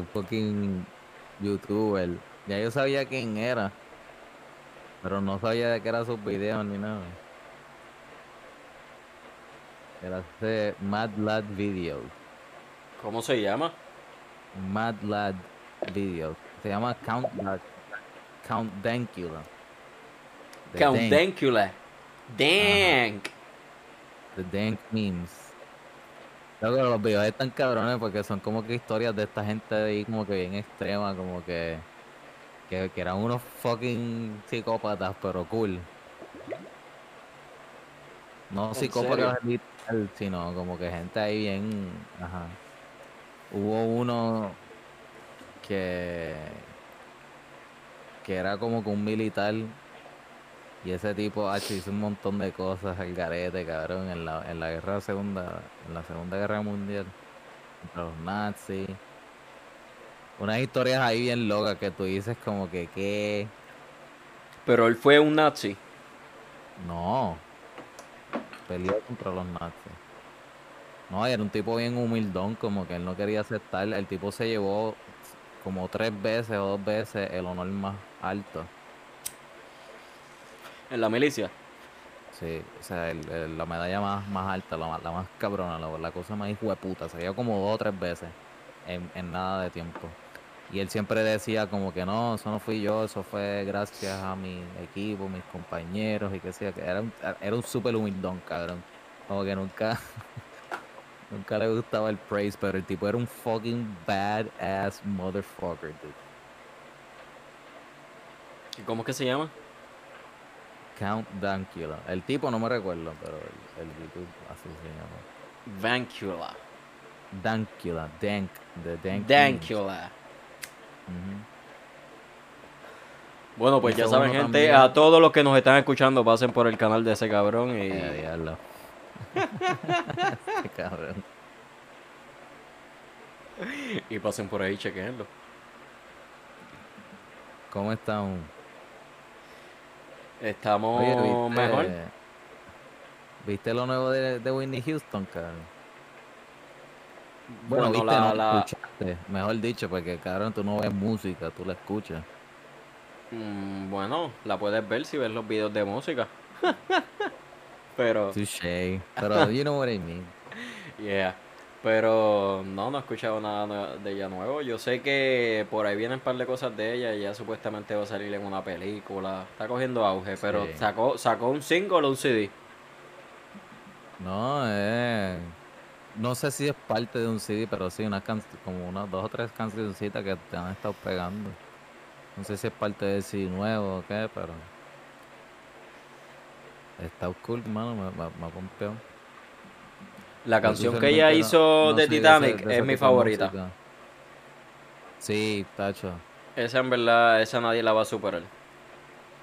Un fucking youtuber. Ya yo sabía quién era. Pero no sabía de qué eran sus videos ni nada. Era este Mad Lad Videos. ¿Cómo se llama? Mad Lad Videos. Se llama Count Lad- Count Dankula. Count Dank- Dankula. Dank. The Dank Memes. Luego los videos están cabrones porque son como que historias de esta gente ahí como que bien extrema, como que, que, que eran unos fucking psicópatas, pero cool. No ¿En psicópatas literal, sino como que gente ahí bien, ajá. Hubo uno que que era como que un militar y ese tipo H, hizo un montón de cosas al garete, cabrón, en la, en la guerra segunda, en la segunda guerra mundial, contra los nazis. Unas historias ahí bien locas que tú dices como que qué, Pero él fue un nazi. no, peleó contra los nazis. No, y era un tipo bien humildón, como que él no quería aceptar, el tipo se llevó como tres veces o dos veces el honor más alto. En la milicia. Sí, o sea, el- el- la medalla más, más alta, la, más- la más cabrona, la, la cosa más hijo de puta, se dio como dos o tres veces en, en nada de tiempo. Y él siempre decía como que no, eso no fui yo, eso fue gracias a mi equipo, mis compañeros y que sea, que era un, era un súper humildón, cabrón. Como que nunca, nunca le gustaba el praise, pero el tipo era un fucking badass motherfucker, dude. ¿Y cómo es que se llama? Count Dankula. El tipo no me recuerdo, pero el, el YouTube así se llama. Vancula. Dankula, Dank, de Dank. Dankula. Bueno, pues Y ya saben, gente, también. a todos los que nos están escuchando, pasen por el canal de ese cabrón y... Eh, cabrón. y pasen por ahí, chequenlo. ¿Cómo están? Estamos Oye, mejor. ¿viste, ¿viste lo nuevo de, de Whitney Houston, cabrón? Bueno, Bueno, viste, la- no, la- escuchaste, mejor dicho, porque cabrón, tú no ves música, tú la escuchas. Mm, bueno, la puedes ver si ves los videos de música. Pero, Touché. Pero, you know what I mean. yeah. Pero no, no he escuchado nada de ella nuevo. Yo sé que por ahí vienen un par de cosas de ella y ya supuestamente va a salir en una película. Está cogiendo auge, pero sacó, sacó un single o un CD. No, eh. No sé si es parte de un CD, pero sí, unas can- como unas dos o tres cancioncitas que te han estado pegando. No sé si es parte del CD nuevo o qué, pero. Está cool, mano, me, me, me ha pompeado. La Yo canción que ella hizo no de Titanic de es mi favorita. música. Sí, tacho. Esa en verdad, esa nadie la va a superar.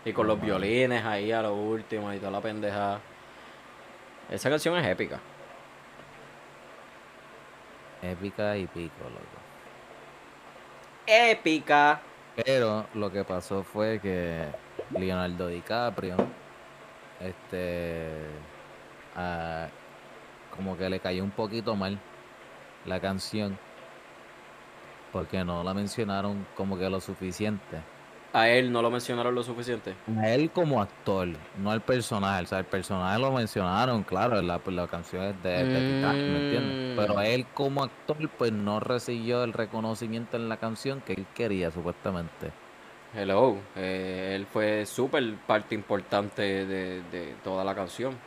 Y con los violines ahí a lo último y toda la pendeja. Esa canción es épica. Épica y pico, loco. Épica. Pero lo que pasó fue que Leonardo DiCaprio, este, ah, como que le cayó un poquito mal la canción, porque no la mencionaron como que lo suficiente. A él no lo mencionaron lo suficiente. A él como actor, no al personaje. O sea, el personaje lo mencionaron, claro, la, la canción es de, de Titanic, ¿me entiendes? Mm. Pero a él como actor, pues no recibió el reconocimiento en la canción que él quería, supuestamente. Hello. eh, él fue súper parte importante de, de toda la canción.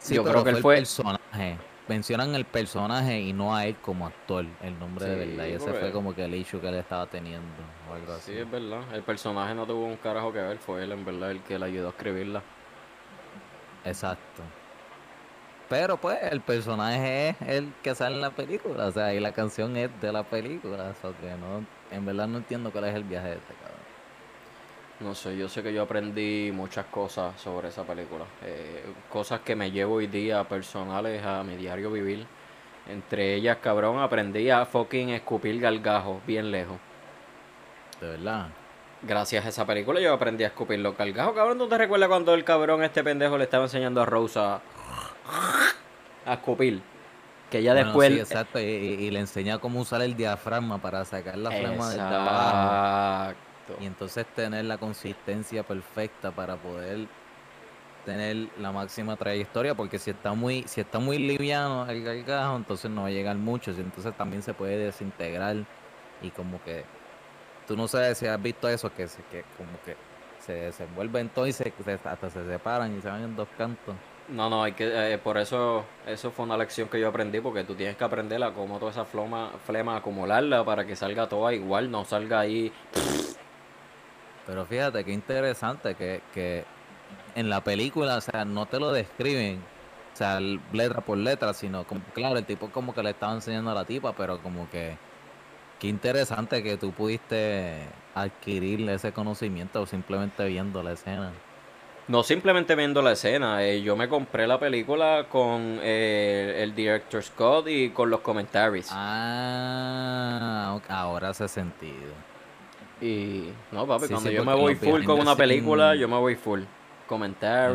Sí, Yo pero creo que él el fue- personaje. Mencionan el personaje y no a él como actor, el nombre de verdad. Y ese fue como que el issue que él estaba teniendo o algo así. Sí, es verdad. El personaje no tuvo un carajo que ver. Fue él, en verdad, el que le ayudó a escribirla. Exacto. Pero pues el personaje es el que sale en la película, o sea, y la canción es de la película, o sea, que no, en verdad no entiendo cuál es el viaje de este. No sé, yo sé que yo aprendí muchas cosas sobre esa película. eh, cosas que me llevo hoy día personales a mi diario vivir. Entre ellas, cabrón, aprendí a fucking escupir gargajos bien lejos. De verdad. Gracias a esa película yo aprendí a escupir los gargajos. Cabrón, ¿tú te recuerdas cuando el cabrón, este pendejo, le estaba enseñando a Rosa a escupir. Que ella Bueno, después... sí, exacto, y, le enseña cómo usar el diafragma para sacar la abajo. Exacto. Y entonces tener la consistencia perfecta para poder tener la máxima trayectoria, porque si está muy, si está muy liviano el gargajo, entonces no va a llegar mucho, y entonces también se puede desintegrar y como que tú no sabes si has visto eso, que se, que como que se desenvuelven todo y se, hasta se separan y se van en dos cantos. No, no, hay que, eh, por eso, eso fue una lección que yo aprendí, porque tú tienes que aprender a cómo toda esa flema, flema acumularla para que salga toda igual, no salga ahí. Pero fíjate qué interesante que, que en la película, o sea, no te lo describen, o sea, letra por letra, sino como, claro, el tipo como que le estaba enseñando a la tipa, pero como que qué interesante que tú pudiste adquirir ese conocimiento simplemente viendo la escena. No simplemente viendo la escena, eh, yo me compré la película con eh, el director Scott y con los comentarios. Ah, ahora hace sentido. Y no, papi, Sí, cuando sí, yo me voy full con una película, yo me voy full.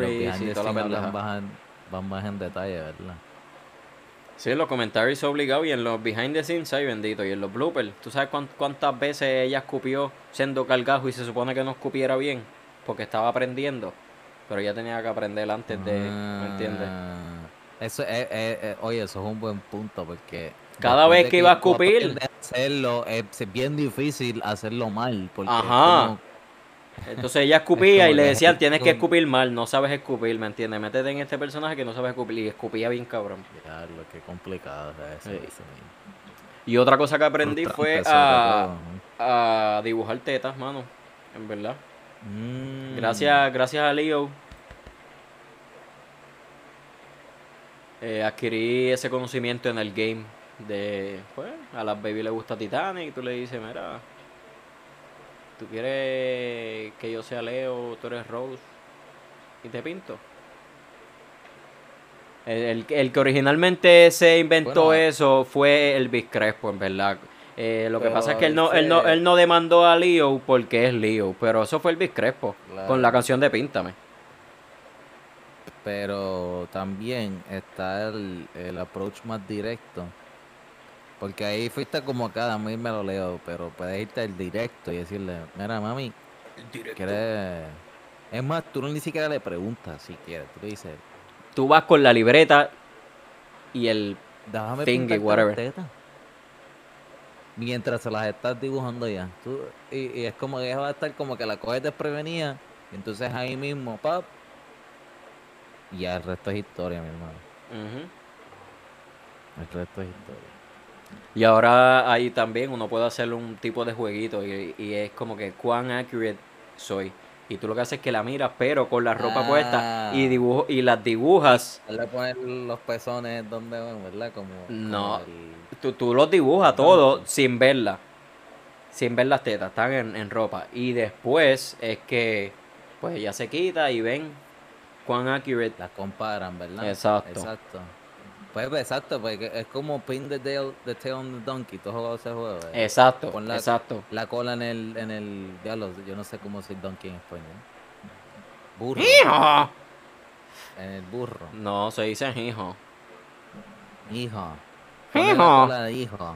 Behind y toda la pendeja. en- van más en detalle, ¿verdad? Sí, en los comentarios obligados y en los behind the scenes, ay bendito, y en los bloopers. ¿Tú sabes cuán- cuántas veces ella escupió siendo cargajo y se supone que no escupiera bien? Porque estaba aprendiendo. Pero ella tenía que aprender antes de, ¿me entiendes? Ah, Eso es, es- es- oye, eso es un buen punto porque Cada vez que iba a escupir. hacerlo, es bien difícil hacerlo mal porque es Ajá. como- Entonces ella escupía y le decían, tienes que escupir mal, no sabes escupir, ¿me entiendes? Métete en este personaje que no sabes escupir y escupía bien cabrón. Diablo, qué complicado es eso. Sí. eso mismo. Y otra cosa que aprendí fue a, a dibujar tetas, mano, en verdad. Mm, Gracias, gracias a Leo. eh, adquirí ese conocimiento en el game de, pues, a las baby le gusta Titanic y tú le dices, mira, tú quieres que yo sea Leo, tú eres Rose y te pinto. El, el- el que originalmente se inventó Bueno, eso fue Elvis Crespo, en verdad. Eh, lo que pasa es que él no, él, no, él no demandó a Leo porque es Leo, pero eso fue Elvis Crespo Claro. con la canción de Píntame. Pero también está el, el approach más directo. Porque ahí fuiste como acá, a mí me lo leo, pero puedes irte al directo y decirle, mira mami, ¿quieres? Es más, tú no ni siquiera le preguntas si quieres, tú le dices, Tú vas con la libreta y el... déjame Thingy, whatever. tetas". Mientras se las estás dibujando ya. Tú- y, y es como que ella va a estar como que la coges desprevenida, y entonces ahí mismo, pap, y ya el resto es historia, mi hermano. El resto es historia. Y ahora ahí también uno puede hacer un tipo de jueguito y, y es como que cuán accurate soy. Y tú lo que haces es que la miras, pero con la ropa puesta y Ah. dibujo y las dibujas. Le los pezones donde van, ¿verdad? Como, como No. el- Tú, tú los dibujas todo sin verla. Sin ver las tetas, están en, en ropa. Y después es que pues ella se quita y ven cuán accurate. las comparan, ¿verdad? Exacto. Exacto. Pues pues, exacto, porque es como pin the tail, the tail on the donkey, tú has jugado ese juego. ¿verdad? Exacto, Pon la, exacto. la cola en el, en el, diablo, yo no sé cómo decir donkey en español. Burro. ¡Hijo! En el burro. No, se dice hijo. Hijo. Ponle la Hijo. cola de hijo.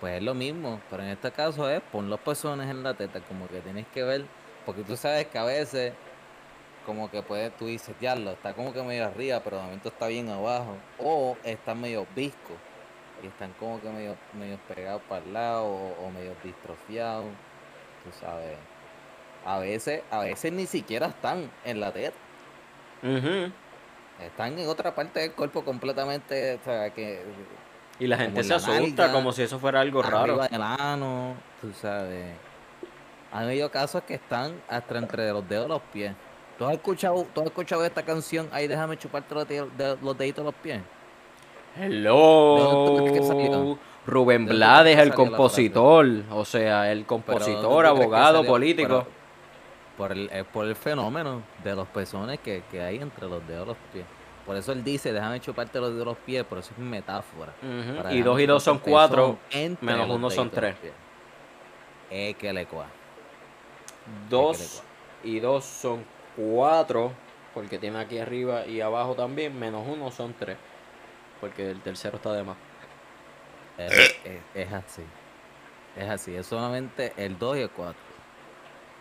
Pues es lo mismo, pero en este caso es pon los pezones en la teta, como que tienes que ver, porque tú sabes que a veces, como que puedes, tú dices, diablo, está como que medio arriba, pero de momento está bien abajo, o está medio visco, y están como que medio, medio pegados para el lado, o, o medio distrofiados, tú sabes. A veces, a veces ni siquiera están en la teta. Están en otra parte del cuerpo completamente, o sea, que Y la gente se la asusta nalga, como si eso fuera algo raro. del ano, tú sabes. Han habido casos que están hasta entre los dedos de los pies. ¿Tú has escuchado, tú has escuchado esta canción? Ahí déjame chuparte los, de- los deditos de los pies. ¿De dónde tú crees que Hello. Rubén ¿De dónde tú Blades, el compositor, o sea, el compositor, ¿dónde tú crees que abogado, político. Pero- Por el, es por el fenómeno de los pezones que, que hay entre los dedos de los pies. Por eso él dice, déjame chuparte los dedos de los pies, por eso es metáfora. Ujú, Para Y dos y dos son cuatro, menos uno son tres. Es que le cua. Dos y dos son cuatro, porque tiene aquí arriba y abajo también, menos uno son tres. porque el tercero está de más. Es, es- es así. Es así. Es solamente el 2 y el 4.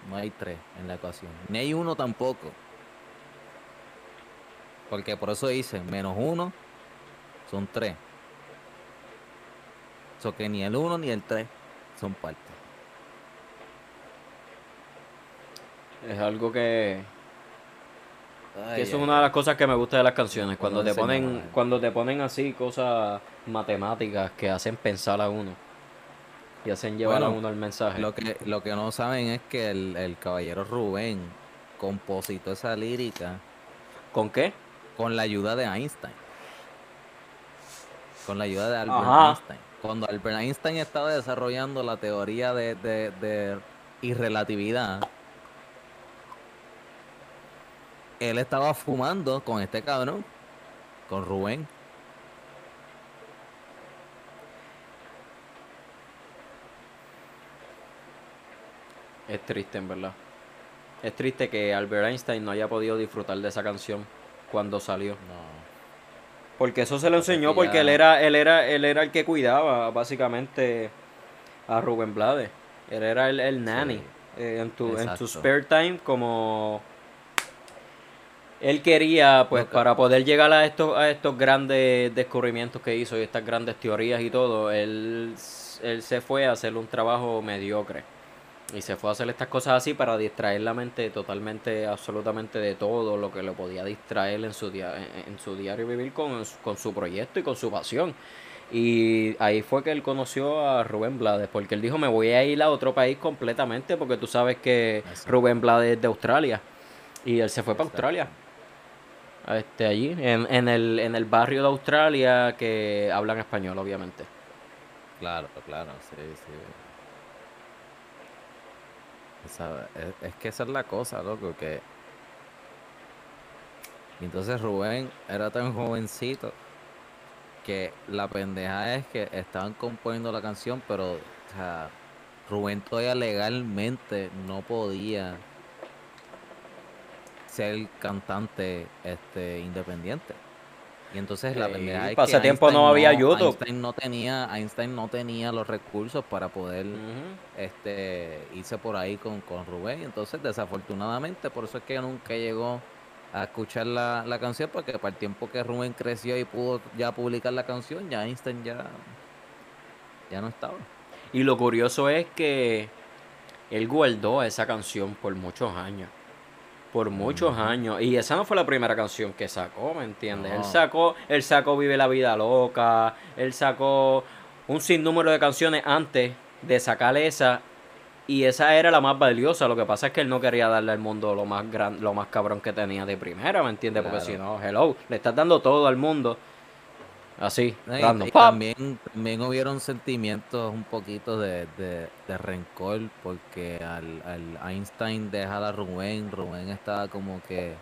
No hay 3 en la ecuación. Ni hay uno tampoco. Porque por eso dicen menos 1 son 3. So que ni el 1 ni el 3 son parte. Es algo que, Ay, que eso es una de las cosas que me gusta de las canciones, cuando Cuando te enseñan, ponen, ay. cuando te ponen así cosas matemáticas que hacen pensar a uno y hacen llevar a uno el mensaje. Lo que, lo que no saben es que el, el caballero Rubén compositó esa lírica ¿Con qué? con la ayuda de Einstein. Con la ayuda de Albert Ajá. Einstein. Cuando Albert Einstein estaba desarrollando la teoría de, de, de irrelatividad, él estaba fumando con este cabrón, con Rubén. Es triste, en verdad. Es triste que Albert Einstein no haya podido disfrutar de esa canción cuando salió. No. Porque eso se lo enseñó que porque ya- él era, él era, él era el que cuidaba básicamente a Rubén Blades. Él era el, el nanny. Sí. eh, en, tu, en tu spare time, como él quería, pues, para poder llegar a estos, a estos grandes descubrimientos que hizo y estas grandes teorías y todo, él, él se fue a hacer un trabajo mediocre. Y se fue a hacer estas cosas así para distraer la mente totalmente, absolutamente de todo lo que lo podía distraer en su, dia- en, su diario vivir con, su- con su proyecto y con su pasión. Y ahí fue que él conoció a Rubén Blades, porque él dijo, me voy a ir a otro país completamente, porque tú sabes que. Rubén Blades es de Australia. Y él se fue para. Australia. Este, allí, en, en, el, en el barrio de Australia que hablan español, obviamente. Claro, claro, sí, sí. Es, que esa es la cosa, loco, que... Entonces Rubén era tan jovencito que la pendeja es que estaban componiendo la canción, pero, Rubén todavía legalmente no podía ser cantante este independiente. Y entonces la Sí, es pasa que tiempo no había YouTube. Einstein no tenía, Einstein no tenía los recursos para poder este irse por ahí con, con Rubén. Entonces, desafortunadamente, por eso es que nunca llegó a escuchar la, la canción, porque para el tiempo que Rubén creció y pudo ya publicar la canción, ya Einstein ya, ya no estaba. Y lo curioso es que él guardó esa canción por muchos años. Por muchos años. Y esa no fue la primera canción que sacó, ¿me entiendes? Él sacó, él sacó Vive la Vida Loca, él sacó un sinnúmero de canciones antes de sacar esa. Y esa era la más valiosa. Lo que pasa es que él no quería darle al mundo lo más gran, lo más cabrón que tenía de primera, ¿me entiendes? Porque Claro. si no, hello, le estás dando todo al mundo. Así, No, y- random, y ¡pap! también, también hubieron sentimientos un poquito de, de, de rencor porque al, al Einstein dejar a Rubén, Rubén estaba como que,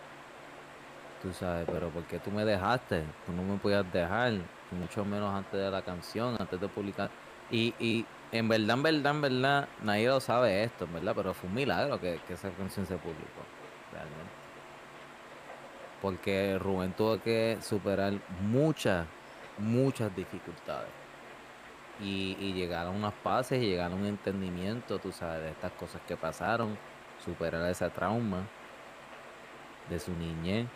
tú sabes, pero ¿por qué tú me dejaste? Tú no me podías dejar, mucho menos antes de la canción, antes de publicar. Y, y en verdad, en verdad, en verdad, nadie lo sabe esto, en verdad, pero fue un milagro que, que esa canción se publicó, realmente. Porque Rubén tuvo que superar muchas, muchas dificultades. Y, y llegar a unas paces y llegar a un entendimiento, tú sabes, de estas cosas que pasaron, superar ese trauma de su niñez.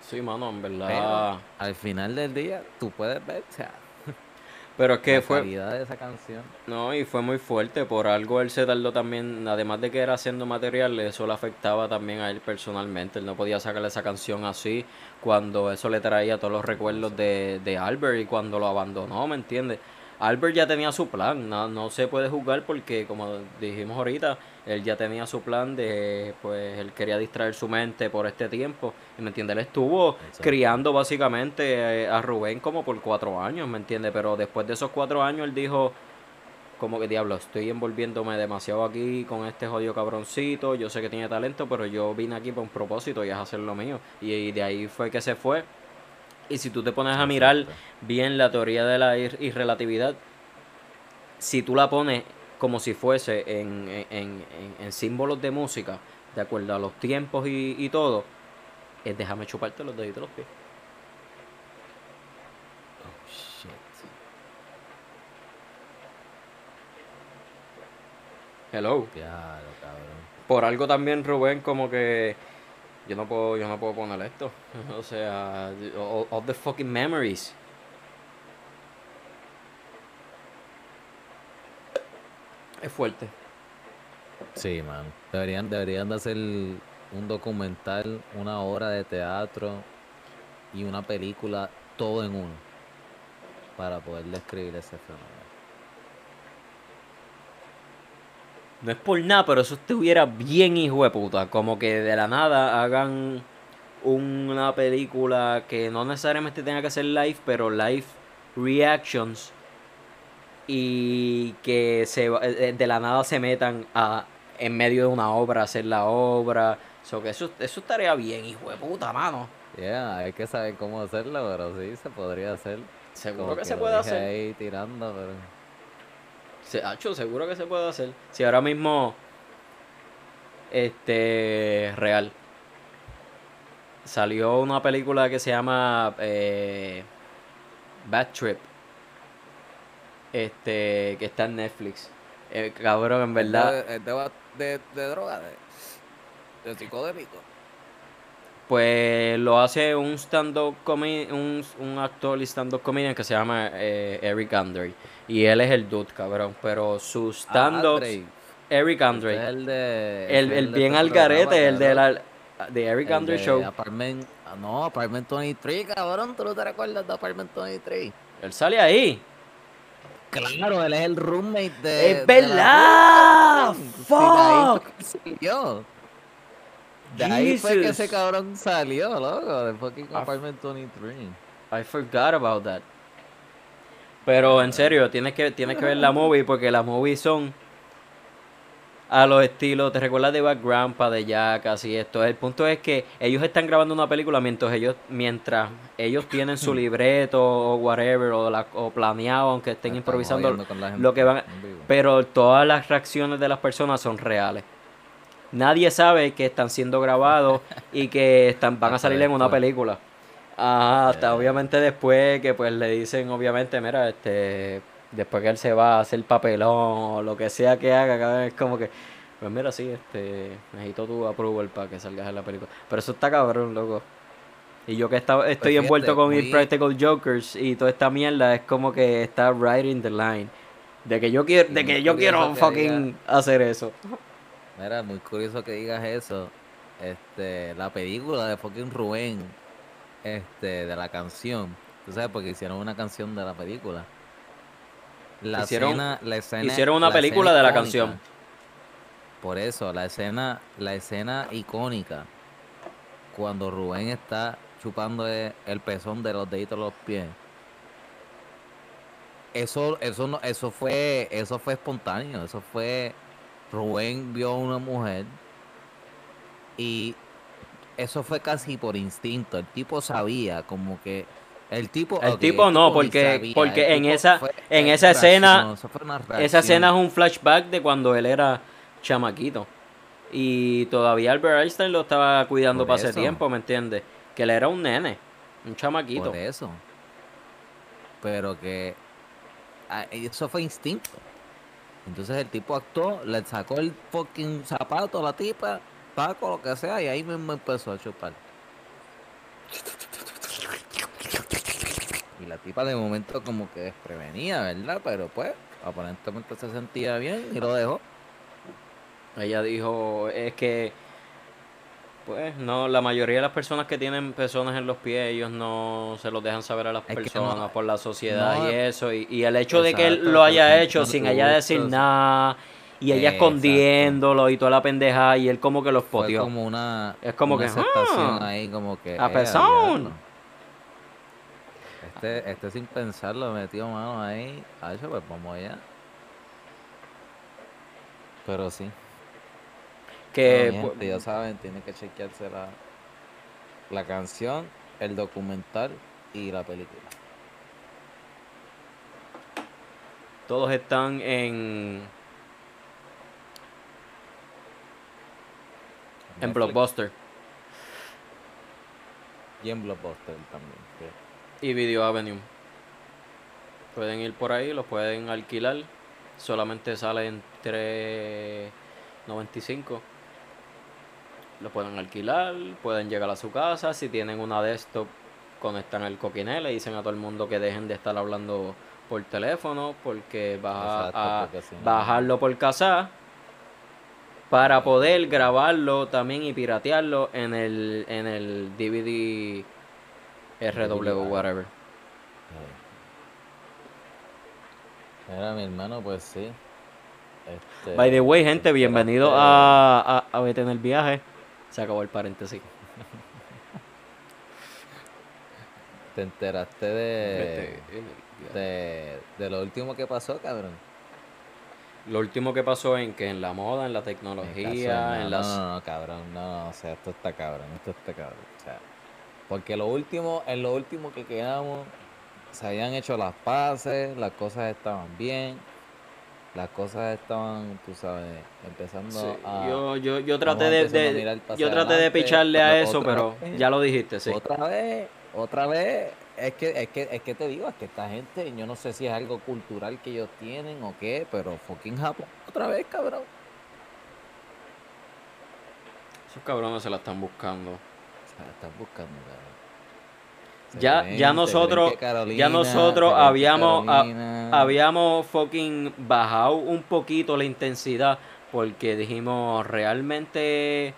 Sí, mano, en verdad. Pero al final del día, tú puedes ver, o sea, Pero es que la fue, calidad de esa canción. No, y fue muy fuerte. Por algo él se tardó también, además de que era haciendo material, eso le afectaba también a él personalmente. Él no podía sacarle esa canción así cuando eso le traía todos los recuerdos de, de Albert y cuando lo abandonó, ¿me entiendes? Albert ya tenía su plan, no, no se puede juzgar porque, como dijimos ahorita, él ya tenía su plan de, pues, él quería distraer su mente por este tiempo. ¿me entiendes? Él estuvo Exacto. criando básicamente eh, a Rubén como por cuatro años, ¿me entiendes? Pero después de esos cuatro años él dijo, como que diablo, estoy envolviéndome demasiado aquí con este jodido cabroncito, yo sé que tiene talento, pero yo vine aquí por un propósito y es hacer lo mío. Y, y de ahí fue que se fue. Y si tú te pones a mirar bien la teoría de la ir irrelatividad, si tú la pones como si fuese en, en, en, en símbolos de música, de acuerdo a los tiempos y, y todo, es déjame chuparte los deditos de los pies. Oh, shit. Hello. Claro, cabrón. Por algo también Rubén como que yo no puedo yo no puedo poner esto. O sea, all, the fucking memories. Es fuerte. Sí, man. Deberían, deberían de hacer un documental, una obra de teatro y una película todo en uno para poder describir ese fenómeno. No es por nada, pero eso estuviera bien hijo de puta. Como que de la nada hagan una película que no necesariamente tenga que ser live, pero live reactions. Y que se, eh, de la nada se metan a, en medio de una obra a hacer la obra. So que eso, eso estaría bien, hijo de puta, mano. Yeah, hay que saber cómo hacerlo, pero sí se podría hacer. Seguro Como que, se puede hacer. ahí tirando, pero Se, hacho, seguro que se puede hacer. Si ahora mismo. Este. Real. Salió una película que se llama. Eh, Bad Trip. Este. Que está en Netflix. Eh, cabrón, en verdad. de, de, de, de de, de psicodélico. Pues lo hace un stand-up un, un actor stand-up comedian que se llama eh, Eric Andre. Y él es el dude, cabrón. Pero su stand-up. Andre. Eric Este Andre. es el de. El, este es el bien al garete, el de, la, de Eric Andre Show. Apartment, no, Apartment 23, cabrón. ¿Tú no te recuerdas de Apartment 23? Él sale ahí. Claro, él es el roommate de. ¡Es verdad! Sí, de ¡Fuck! que salió. De ahí fue que ese cabrón salió, loco. De fucking Apartment 23. I forgot about that. Pero en serio, tienes que, tienes que ver la movie porque las movies son a los estilos, te recuerdas de Background, de Jackass y esto. El punto es que ellos están grabando una película mientras ellos, mientras ellos tienen su libreto o whatever, o, la- o planeado, aunque estén Están improvisando jodiendo con la gente lo que van pero todas las reacciones de las personas son reales. Nadie sabe que están siendo grabados y que están, van a salir en una película. Ajá, hasta Ya. obviamente después que pues le dicen obviamente, mira, este después que él se va a hacer papelón o lo que sea que haga, cabrón, es como que pues mira, sí, este necesito tu approval para que salgas en la película. Pero eso está cabrón, loco. Y yo que está, estoy Pues envuelto con muy- Impractical Jokers y toda esta mierda, es como que está right in the line. De que yo quiero, de muy que yo quiero fucking hacer eso. Mira, muy curioso que digas eso. Este, la película de fucking Rubén, este, de la canción. Tú sabes, porque hicieron una canción de la película. La Hicieron- escena, la escena, hicieron una la película de la icónica. canción. Por eso, la escena, la escena icónica, cuando Rubén está chupando e- el pezón de los deditos de los pies. Eso, eso no, eso fue, eso fue espontáneo, eso fue Rubén vio a una mujer y eso fue casi por instinto. El tipo sabía como que el tipo El tipo no, porque- sabía, porque en esa- en esa escena- Esa escena es un flashback de cuando él era chamaquito. Y todavía Albert Einstein lo estaba cuidando para ese tiempo, ¿me entiendes? Que él era un nene, un chamaquito. Por eso. Pero que ah, eso fue instinto. Entonces el tipo actuó, le sacó el fucking zapato a la tipa, taco, lo que sea, y ahí mismo empezó a chupar. Y la tipa de momento como que desprevenía, ¿verdad? Pero pues, aparentemente se sentía bien y lo dejó. Ella dijo, es que, pues, no, la mayoría de las personas que tienen personas en los pies, ellos no se los dejan saber a las Es personas no- por la sociedad no- y eso. Y, y el hecho de que él lo haya hecho sin ella decir nada, y ella Exacto. escondiéndolo y toda la pendeja, y él como que los poteó. como una, Es como una que, aceptación ah, ahí, como que. a eh, diablo. Este, este sin pensarlo metió mano ahí. Ah, eso, pues vamos allá. Pero sí. Que, no, pues, gente, ya saben, tienen que chequearse la, la canción, el documental y la película. Todos están en, en Blockbuster Y en Blockbuster también. sí. y Video Avenue. Pueden ir por ahí, los pueden alquilar. Solamente salen 3.95. Lo pueden alquilar, pueden llegar a su casa. Si tienen una desktop, conectan el coquinel y dicen a todo el mundo que dejen de estar hablando por teléfono porque vas a, bajarlo por casa para poder grabarlo también y piratearlo en el en el DVD RW whatever. Era mi hermano, pues sí. Este, By the way, gente, bienvenido a, a, a Vete en el viaje. Se acabó el paréntesis. ¿Te enteraste de, de, de lo último que pasó, cabrón? Lo último que pasó en que en la moda, en la tecnología, en, las... No, no, cabrón, no, o sea, esto está cabrón, esto está cabrón, o sea, porque lo último, en lo último que quedamos, se habían hecho las paces, las cosas estaban bien, las cosas estaban, tú sabes, empezando a... Yo, yo, yo traté de, yo traté de picharle a eso, pero ya lo dijiste, sí. Otra vez, otra vez, es que, es que, es que te digo, es que esta gente, yo no sé si es algo cultural que ellos tienen o qué, pero fucking Japón, otra vez, cabrón. Esos cabrones se la están buscando. Se la están buscando, cabrón. Ya, ya nosotros, ya nosotros habíamos, habíamos fucking bajado un poquito la intensidad porque dijimos realmente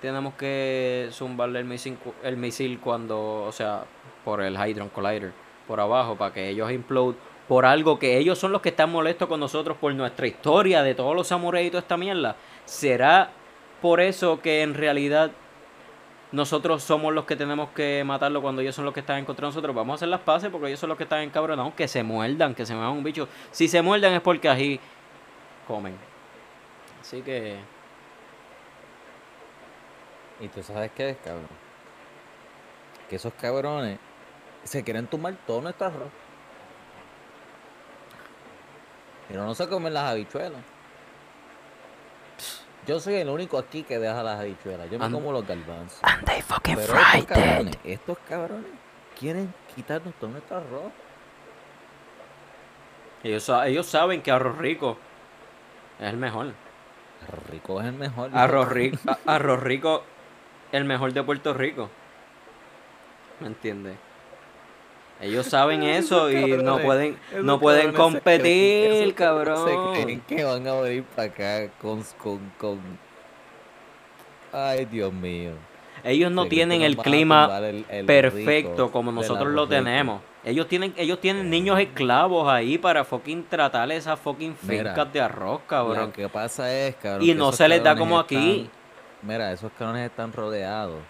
tenemos que zumbarle el misil, el misil cuando, o sea, por el Hydron Collider, por abajo, para que ellos implode por algo que ellos son los que están molestos con nosotros por nuestra historia de todos los samuráis y toda esta mierda. ¿Será por eso que en realidad nosotros somos los que tenemos que matarlo cuando ellos son los que están en contra de nosotros? Vamos a hacer las paces porque ellos son los que están encabronados, que se muerdan, que se muevan un bicho. Si se muerdan es porque así comen. Así que y tú sabes qué es, cabrón. Que esos cabrones se quieren tomar todo nuestro arroz. Pero no se comen las habichuelas. Yo soy el único aquí que deja las habichuelas. Yo me como los garbanzos. And they fucking Pero estos cabrones, estos cabrones quieren quitarnos todo nuestro arroz. Ellos, ellos saben que arroz rico es el mejor. Arroz rico es el mejor. Arroz rico, arroz rico el mejor de Puerto Rico. ¿Me entiendes? Ellos saben eso y no pueden no pueden competir, cabrón. Se creen que van a venir para acá con, con, con... Ay, Dios mío. Ellos no tienen el clima perfecto como nosotros lo tenemos. Ellos tienen, ellos tienen niños esclavos ahí para fucking tratar esas fucking fincas de arroz, cabrón. Lo que pasa es, cabrón. Y no se les da como aquí. Mira, esos cabrones están rodeados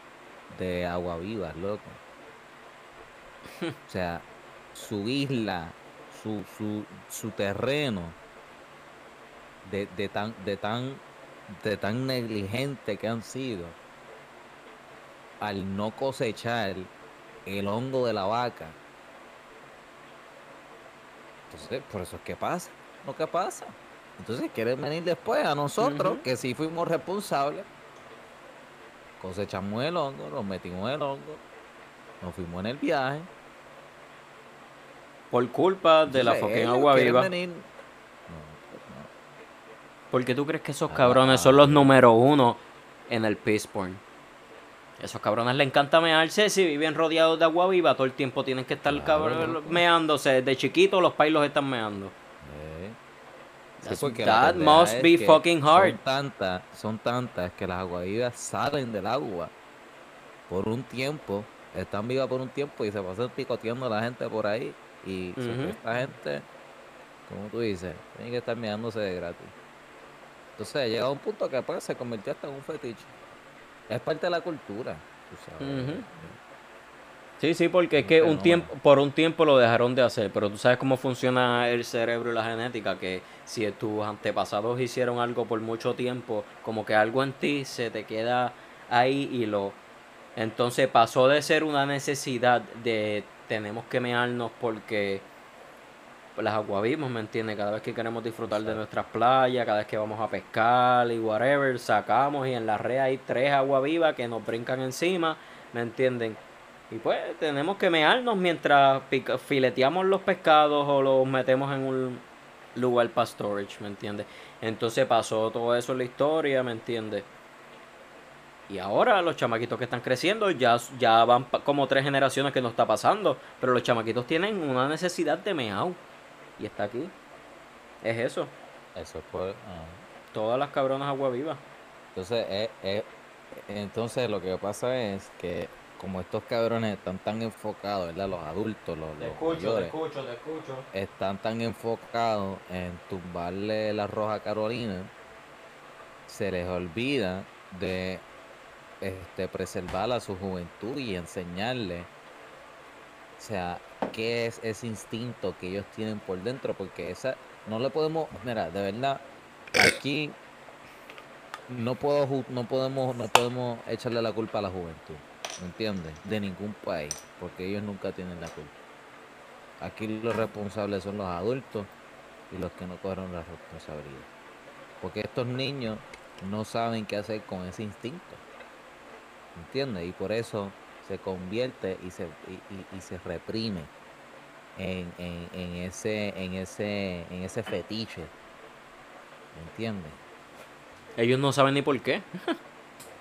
de agua viva, loco. O sea, su isla, su, su, su terreno, de, de, tan, de, tan, de tan negligente que han sido, al no cosechar el hongo de la vaca. Entonces, por eso es que pasa lo que pasa. Entonces quieren venir después a nosotros, que sí fuimos responsables, cosechamos el hongo, nos metimos el hongo, nos fuimos en el viaje. Por culpa de la fucking agua viva. ¿Por qué tú crees que esos ah, cabrones son los número uno en el Peaceporn? Esos cabrones les encanta mearse si viven rodeados de agua viva, todo el tiempo tienen que estar meándose. Desde chiquitos los pais los están meando that must be fucking hard. Son tantas, son tantas que las aguavivas salen del agua por un tiempo, están vivas por un tiempo y se pasan picoteando a la gente por ahí. Y esta gente, como tú dices, tiene que estar mirándose de gratis. Entonces llega un punto que pues, se convirtió hasta en un fetiche. Es parte de la cultura, tú sabes. Sí, sí, porque es que un tiempo, por un tiempo lo dejaron de hacer, pero tú sabes cómo funciona el cerebro y la genética, que si tus antepasados hicieron algo por mucho tiempo, como que algo en ti se te queda ahí y lo... Entonces pasó de ser una necesidad de tenemos que mearnos porque las aguavimos, ¿me entiendes? Cada vez que queremos disfrutar de nuestras playas, cada vez que vamos a pescar y whatever, sacamos y en la red hay tres aguavivas que nos brincan encima, ¿me entienden? Y pues tenemos que mearnos mientras fileteamos los pescados o los metemos en un, lugar para storage, ¿me entiendes? Entonces pasó todo eso en la historia, ¿me entiendes? Y ahora los chamaquitos que están creciendo ya, ya van como tres generaciones que no está pasando. Pero los chamaquitos tienen una necesidad de meao. Y está aquí. Es eso. Eso es por... ah. Todas las cabronas agua viva. Entonces, eh, eh, entonces lo que pasa es que como estos cabrones están tan enfocados, ¿verdad? Los adultos, los, los mayores, escucho, te escucho. están tan enfocados en tumbarle la roja a Carolina, se les olvida de este, preservar a su juventud y enseñarle, o sea, qué es ese instinto que ellos tienen por dentro, porque esa no le podemos, mira, de verdad, aquí no puedo no podemos no podemos echarle la culpa a la juventud, ¿me entiendes? De ningún país, porque ellos nunca tienen la culpa. Aquí los responsables son los adultos y los que no cogieron la responsabilidad. Porque estos niños no saben qué hacer con ese instinto. ¿Me entiendes? Y por eso se convierte y se, y, y- y se reprime en, en- en ese, en ese, en ese fetiche. ¿Me entiendes? Ellos no saben ni por qué.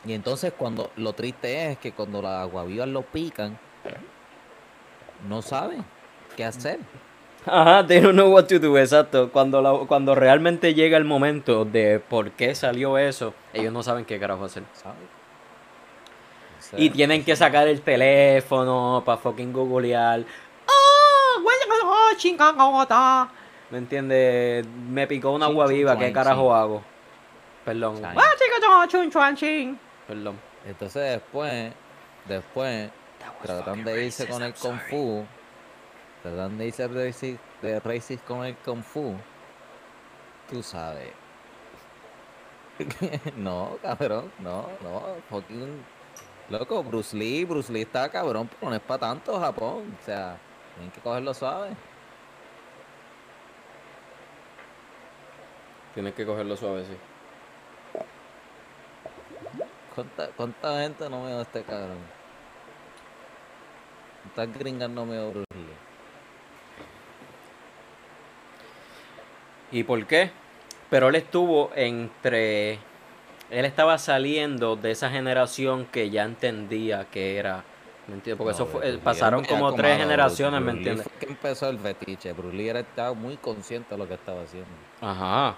Y entonces cuando lo triste es que cuando las aguavivas lo pican, no saben qué hacer. Ajá, they don't know what to do, exacto. Cuando, la- cuando realmente llega el momento de por qué salió eso, ellos no saben qué carajo hacer. ¿sabes? Y tienen que sacar el teléfono para fucking googlear. ¡Ah! huele, chingada! ¿Me entiendes? Me picó una agua viva, ¿qué carajo hago? Perdón. ¡Ah! Perdón. Entonces después, después, tratan de irse con el Kung Fu, tratan de irse de racist con el Kung Fu, tú sabes. no, cabrón, no, no, fucking loco, Bruce Lee, Bruce Lee está cabrón, pero no es para tanto Japón, o sea, tienen que cogerlo suave. Tienes que cogerlo suave, sí. ¿Cuánta, cuánta gente no veo a este cabrón? ¿Cuántas gringas no veo a Bruce Lee? ¿Y por qué? Pero él estuvo entre... Él estaba saliendo de esa generación que ya entendía que era... ¿Me entiendes? Porque eso fue, eh, pasaron como tres generaciones, ¿me Bruce entiendes? fue que empezó el fetiche. Bruce Lee era, estaba muy consciente de lo que estaba haciendo. Ajá.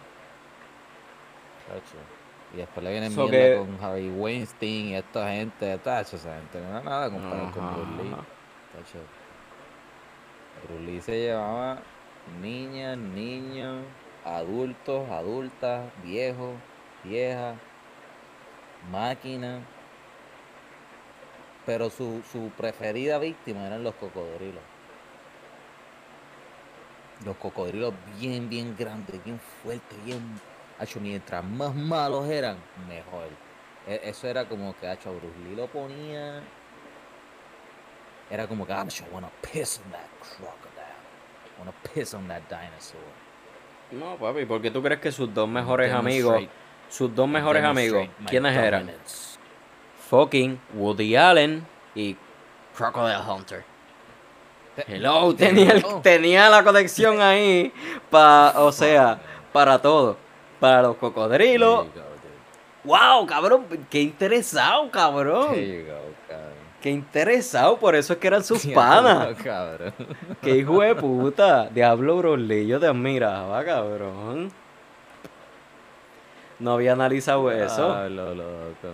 Y después le vienen So que- con Harvey Weinstein y esta gente, tacho, esa gente no era nada comparado con. Bruce Lee. tacho. Bruce Lee se llevaba niñas, niños, adultos, adultas, viejos, viejas, máquinas. Pero su, su preferida víctima eran los cocodrilos. Los cocodrilos bien, bien grandes, bien fuertes, bien... Hacho, mientras más malos eran, mejor. E- Eso era como que, hacho, Bruce Lee lo ponía... Era como que, hacho, wanna piss on that crocodile. Wanna piss on that dinosaur. No, papi, ¿por qué tú crees que sus dos mejores amigos, sus dos mejores amigos, quiénes eran? Fucking Woody Allen y Crocodile Hunter. Te- Hello, te tenía, el- digo, tenía la conexión ahí para, o sea, para todo. Para los cocodrilos. Wow, cabrón, qué interesado, cabrón. Qué interesado, por eso es que eran sus panas. Qué hijo de puta. Diablo Broly, yo te admiraba, cabrón. No había analizado eso. Diablo, loco.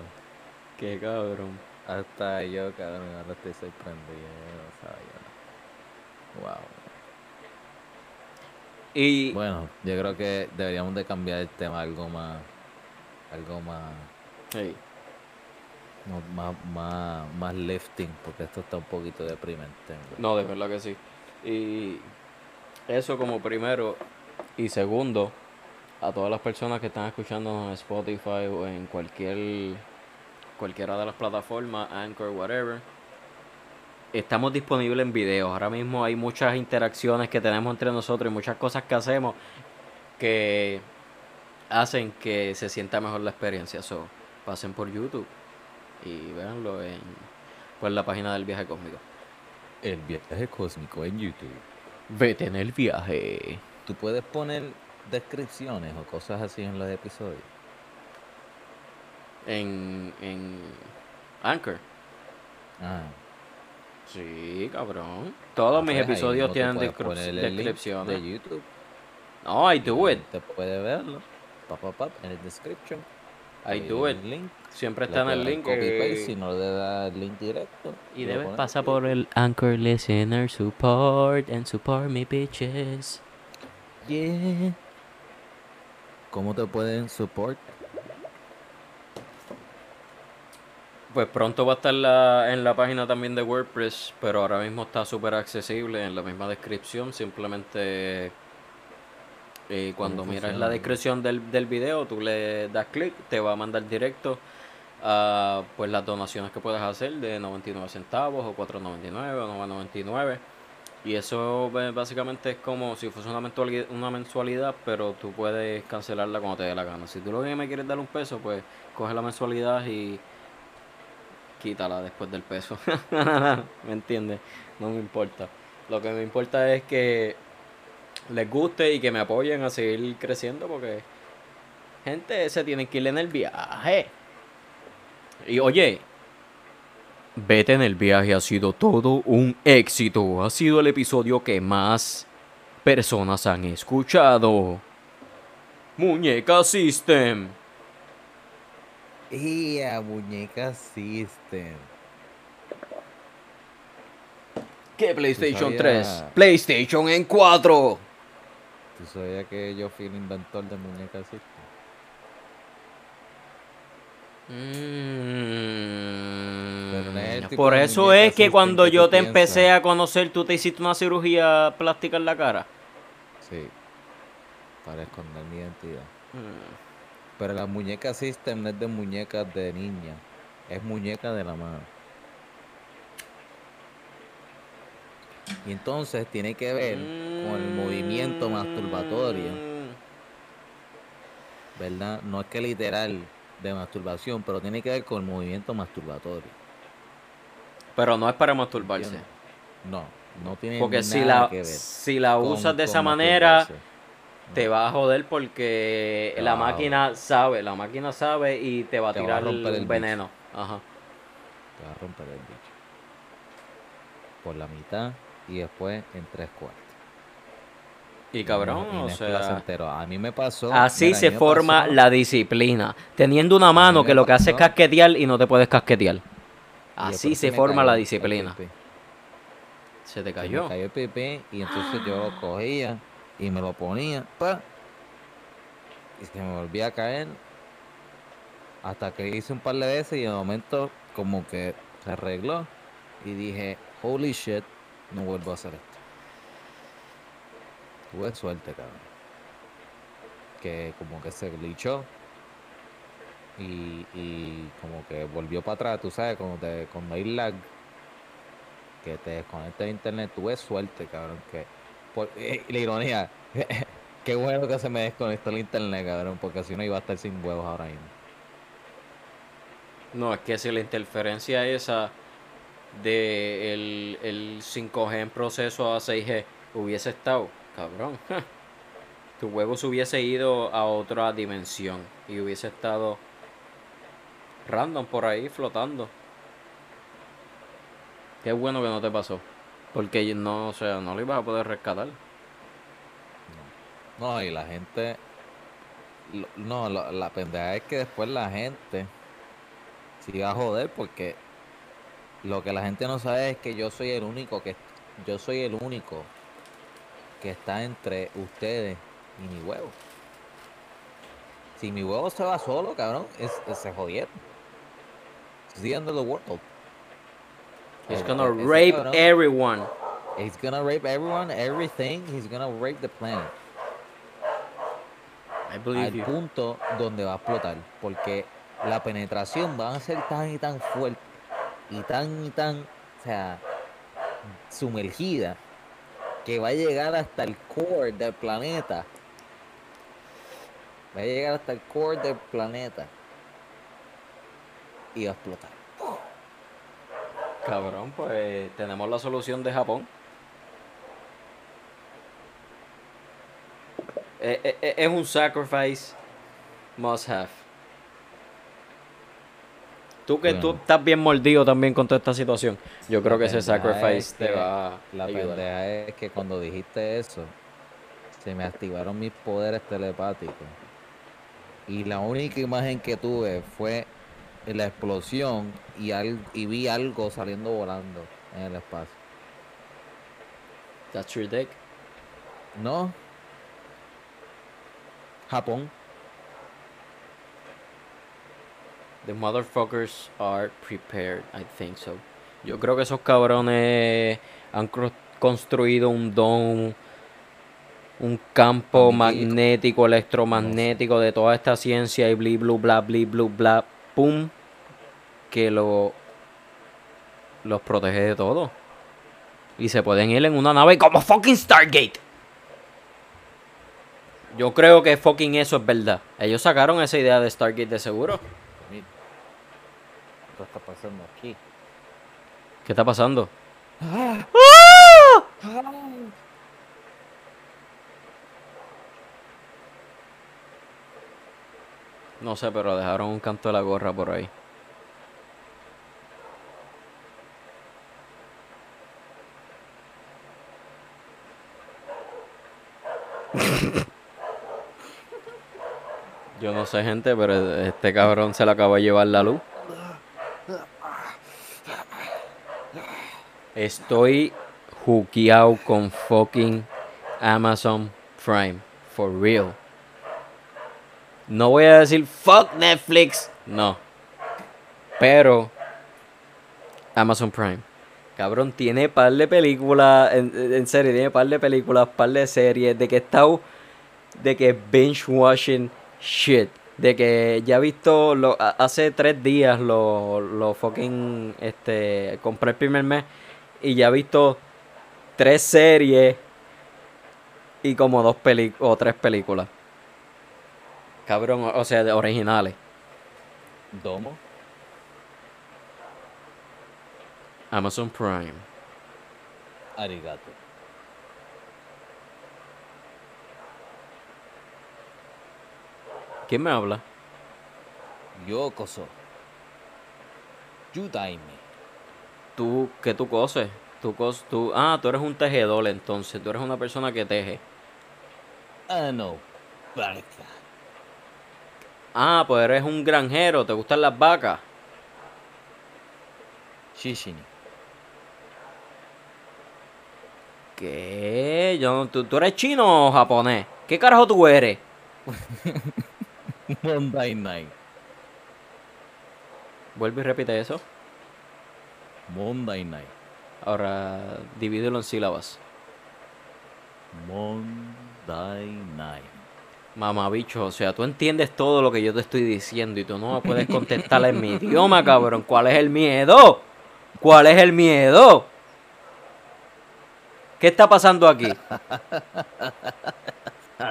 Qué cabrón. Hasta yo, cabrón, ahora estoy sorprendido. no sabía. Wow. Y Bueno, yo creo que deberíamos de cambiar el tema a algo más, algo más, Hey, no, más, más, más lifting, porque esto está un poquito deprimente. no, de verdad que sí. Y eso como primero. Y segundo, a todas las personas que están escuchando en Spotify o en cualquier cualquiera de las plataformas, Anchor, whatever. Estamos disponibles en video. Ahora mismo hay muchas interacciones que tenemos entre nosotros y muchas cosas que hacemos que hacen que se sienta mejor la experiencia. So, pasen por YouTube y véanlo en pues, la página del viaje cósmico. El viaje cósmico en YouTube. Vete en el viaje. Tú puedes poner descripciones o cosas así en los episodios? En, en Anchor. Ah, Sí, cabrón. Todos mis pues episodios tienen descripciones. de YouTube. No, I do it. gente puede verlo. En el description. I Ahí do it. link. Siempre está en el link. Copy paste eh, si no le da el link directo. Y debes pasar por el Anchor Listener Support and support me bitches. Yeah. ¿Cómo te pueden support? Pues pronto va a estar la- en la página también de WordPress, pero ahora mismo está súper accesible en la misma descripción. Simplemente eh, cuando ¿Cómo miras la descripción del, del video, tú le das clic, te va a mandar directo a pues las donaciones que puedes hacer de 99 centavos o 4.99 o 9.99. Y eso eh, básicamente es como si fuese una mensualidad, una mensualidad, pero tú puedes cancelarla cuando te dé la gana. Si tú lo que me quieres dar un peso, pues coge la mensualidad y quítala después del peso. ¿Me entiendes? No me importa. Lo que me importa es que les guste y que me apoyen a seguir creciendo porque gente se tiene que ir en el viaje. Y oye, vete en el viaje ha sido todo un éxito. Ha sido el episodio que más personas han escuchado. Muñeca System. Y a muñeca system. ¿Qué PlayStation sabías- 3? PlayStation en 4. ¿Tú sabías que yo fui el inventor de muñeca system? Mm, Por eso es que cuando yo te empecé a conocer, tú te hiciste una cirugía plástica en la cara. Sí. Para esconder mi identidad. Mm. Pero la muñeca system no es de muñecas de niña. Es muñeca de la mano. Y entonces tiene que ver con el movimiento masturbatorio. ¿verdad? No es que literal de masturbación, pero tiene que ver con el movimiento masturbatorio. Pero no es para masturbarse. ¿entiendes? No, no tiene Porque si nada la, que ver. si la con- usas de esa manera, te va a joder porque la máquina sabe, la máquina sabe y te va a Te va a tirar romper el bicho. veneno. Ajá. Te va a romper el bicho. Por la mitad y después en tres cuartos. Y cabrón, Y o sea. A mí me pasó. así mira, se forma pasó- la disciplina. Teniendo una mano que lo que hace es casquetear y no te puedes casquetear. Así se forma la disciplina. Se te Se me cayó. cayó el pipí y entonces yo lo cogía y me lo ponía. pa, y se me volvía a caer. Hasta que hice un par de veces y de momento como que se arregló. Y dije, holy shit, no vuelvo a hacer esto. Tuve suerte, cabrón. Que como que se glitchó. Y, como que volvió para atrás, tú sabes, cuando, te, cuando hay lag, que te desconecta de internet, tuve suerte, cabrón. Que, eh, la ironía, qué bueno que se me desconectó el internet, cabrón, porque si no iba a estar sin huevos ahora mismo. No, es que si la interferencia esa de el, el 5G en proceso a 6G hubiese estado, cabrón, tu huevo se hubiese ido a otra dimensión y hubiese estado random por ahí flotando. Qué bueno que no te pasó. Porque no, o sea, no lo ibas a poder rescatar. No, y la gente. No, lo- la pendeja es que después la gente se iba a joder porque lo que la gente no sabe es que yo soy el único que yo soy el único que está entre ustedes y mi huevo. Si mi huevo se va solo, cabrón, es, es- se jodieron. It's the end of the world. He's gonna ese rape everyone. He's gonna rape everyone, everything. He's gonna rape the planet. I believe al you. punto donde va a explotar. Porque la penetración va a ser tan y tan fuerte y tan y tan, o sea, sumergida que va a llegar hasta el core del planeta. Va a llegar hasta el core del planeta y va a explotar. Cabrón, pues tenemos la solución de Japón. Eh, eh, eh, es un sacrifice must have. Tú que tú estás bien mordido también con toda esta situación. Yo creo que ese sacrifice es te va La pendeja es que cuando dijiste eso, se me activaron mis poderes telepáticos. Y la única imagen que tuve fue la explosión y, al- y vi algo saliendo volando en el espacio. That's your dick. ¿No? Japón. The motherfuckers are prepared, I think so. Yo creo que esos cabrones han construido un don, un campo magnético, electromagnético de toda esta ciencia y bli blu bla bli blu bla pum que lo los protege de todo. Y se pueden ir en una nave como fucking Stargate. Yo creo que fucking eso es verdad. Ellos sacaron esa idea de Stargate de seguro. ¿Qué está pasando aquí? ¿Qué está pasando? No sé, pero dejaron un canto de la gorra por ahí. Yo no sé, gente, pero este cabrón se le acaba de llevar la luz. Estoy juqueado con fucking Amazon Prime. For real. No voy a decir fuck Netflix. No. Pero Amazon Prime. Cabrón, tiene par de películas. En, en serio, tiene par de películas, par de series. De que he estado. De que binge watching shit. De que ya he visto. Lo, hace tres días lo, lo fucking. Este. Compré el primer mes. Y ya he visto tres series. Y como dos películas. O tres películas. Cabrón, o sea, de originales. ¿Domo? Amazon Prime. Arigato. ¿Quién me habla? Yo coso. Yudaime. Tú, ¿qué tú coses? Tú cos, tú, ah, tú eres un tejedor entonces, tú eres una persona que teje. Ah, no. Barca. Ah, pues eres un granjero, ¿te gustan las vacas? Shishini. ¿Qué? Yo, ¿tú, tú eres chino o japonés? ¿Qué carajo tú eres? Monday Night. Vuelve y repite eso. Monday Night. Ahora, divídelo en sílabas. Monday Night. Mamabicho, o sea, tú entiendes todo lo que yo te estoy diciendo y tú no me puedes contestar en mi idioma, cabrón. ¿Cuál es el miedo? ¿Cuál es el miedo? ¿Qué está pasando aquí?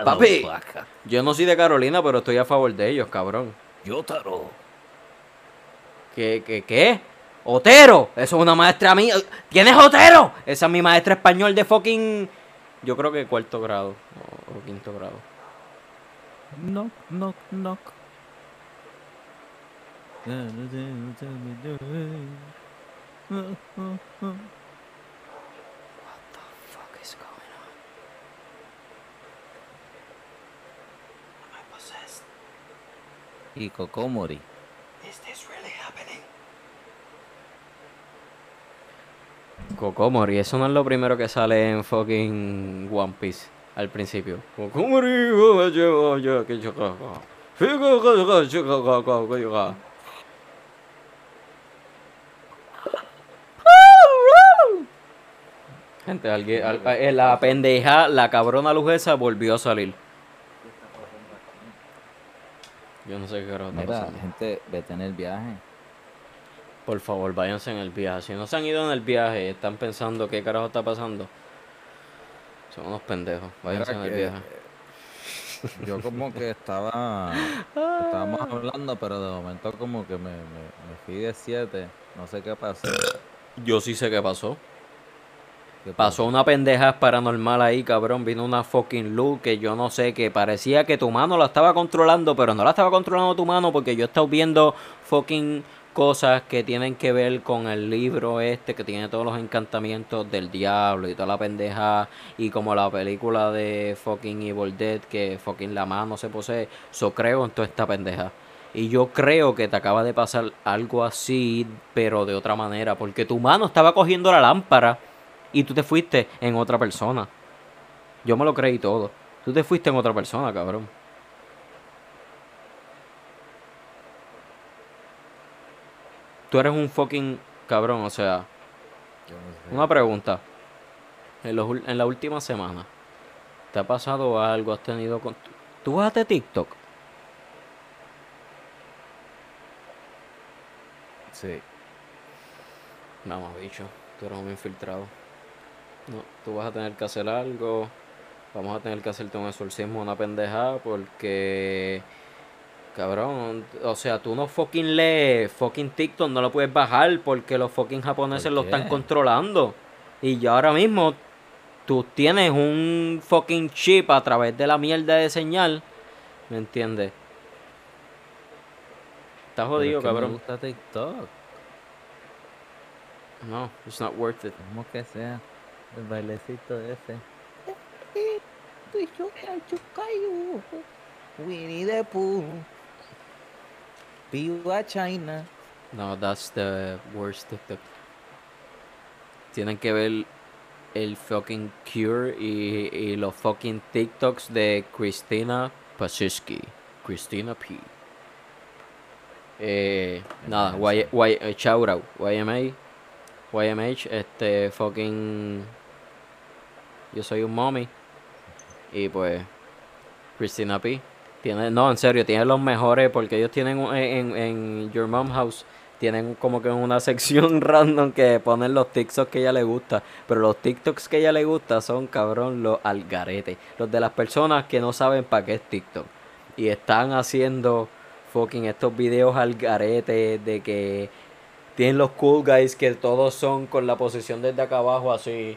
Papi. Vaca. Yo no soy de Carolina, pero estoy a favor de ellos, cabrón. Yotaro. ¿Qué, qué, qué? ¡Otero! Eso es una maestra mía. ¿Tienes Otero? Esa es mi maestra español de fucking... Yo creo que cuarto grado o, o quinto grado. Knock, knock, knock. What the fuck is going on? Am I possessed? Y Kokomori. Is this really happening? Kokomori, eso no es lo primero que sale en fucking One Piece al principio. Gente, alguien, al- eh, la pendeja, la cabrona luz esa volvió a salir. Yo no sé qué carajo está Mira, pasando. gente, vete en el viaje. Por favor, váyanse en el viaje. Si no se han ido en el viaje y están pensando qué carajo está pasando, son unos pendejos. Váyanse que, viaje. Yo como que estaba... Estábamos hablando, pero de momento como que me, me, me fui de 7. No sé qué pasó. Yo sí sé qué pasó. ¿Qué Pasó una pendeja paranormal ahí, cabrón. Vino una fucking luz que yo no sé, que parecía que tu mano la estaba controlando, pero no la estaba controlando tu mano porque yo estaba viendo fucking cosas que tienen que ver con el libro este que tiene todos los encantamientos del diablo y toda la pendeja y como la película de fucking Evil Dead que fucking la mano se posee. So creo en toda esta pendeja. Y yo creo que te acaba de pasar algo así, pero de otra manera, porque tu mano estaba cogiendo la lámpara y tú te fuiste en otra persona. Yo me lo creí todo. Tú te fuiste en otra persona, cabrón. Tú eres un fucking cabrón, o sea. Yo no sé. Una pregunta. En, los en la última semana, ¿te ha pasado algo? ¿Has tenido... Con... ¿Tú vas a TikTok? Sí. Vamos, bicho. Tú eres un infiltrado. No, tú vas a tener que hacer algo. Vamos a tener que hacerte un exorcismo, una pendejada, porque. Cabrón, o sea, tú no fucking lees fucking TikTok, no lo puedes bajar porque los fucking japoneses ¿Por lo están controlando. Y ya ahora mismo tú tienes un fucking chip a través de la mierda de señal. ¿Me entiendes? Estás Pero jodido, es que Me cabrón. gusta TikTok. No, it's not worth it. Como que sea. El bailecito ese. Winnie the Pooh. Viva China. No, that's the worst TikTok. Tienen que ver el fucking Cure y, y los fucking TikToks de Christina Pasiski. Christina P. Eh, nada, y, y, eh, shout out, YMA, YMH, este fucking. Yo soy un mommy. Y pues, Christina P. No, en serio, tiene los mejores porque ellos tienen un- en, en Your Mom House, tienen como que una sección random que ponen los TikToks que ella le gusta. Pero los TikToks que ella le gusta son, cabrón, los algaretes. Los de las personas que no saben para qué es TikTok. Y están haciendo fucking estos videos algaretes de que tienen los cool guys que todos son con la posición desde acá abajo así,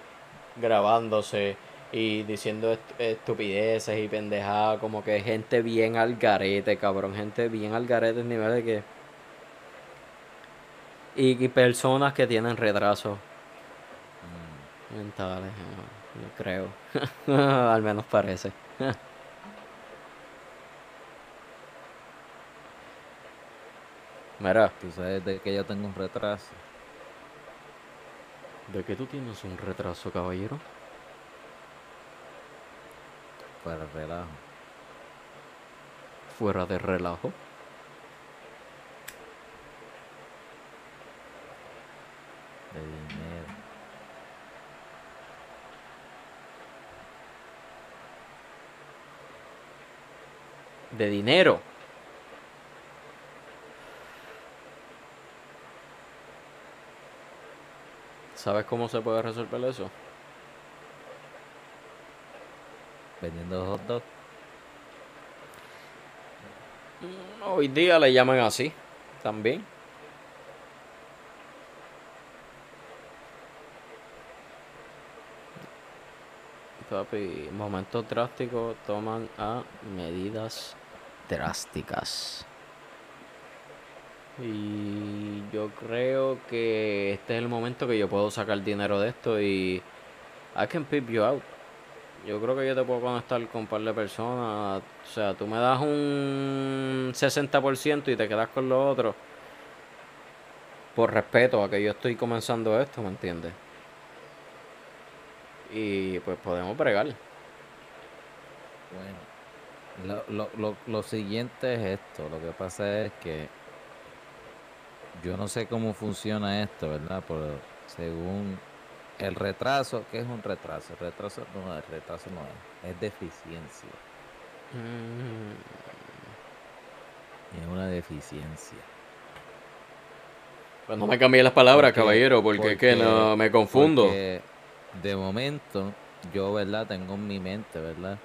grabándose y diciendo est- estupideces y pendejadas, como que gente bien al garete, cabrón, gente bien al garete en nivel de que... Y, y personas que tienen retrasos mentales, eh, yo creo. Al menos parece. Mira, Tú sabes de que yo tengo un retraso. ¿de qué tú tienes un retraso, caballero? Para el relajo. Fuera de relajo. De dinero. De dinero. ¿Sabes cómo se puede resolver eso? Vendiendo hot dog. Hoy día le llaman así, también. Papi, momentos drásticos toman a medidas drásticas. Y yo creo que este es el momento que yo puedo sacar dinero de esto y I can pip you out. Yo creo que yo te puedo conectar con un par de personas. O sea, tú me das un 60% y te quedas con lo otro. Por respeto a que yo estoy comenzando esto, ¿me entiendes? Y pues podemos bregar. Bueno, lo, lo, lo, lo siguiente es esto. Lo que pasa es que yo no sé cómo funciona esto, ¿verdad? Pero según el retraso, ¿qué es un retraso? El retraso no, el retraso no es, es deficiencia. Mm, Es una deficiencia. Pues no me cambié las palabras, Porque- caballero, porque, es que no me confundo. De momento, yo, ¿verdad? Tengo en mi mente, ¿verdad?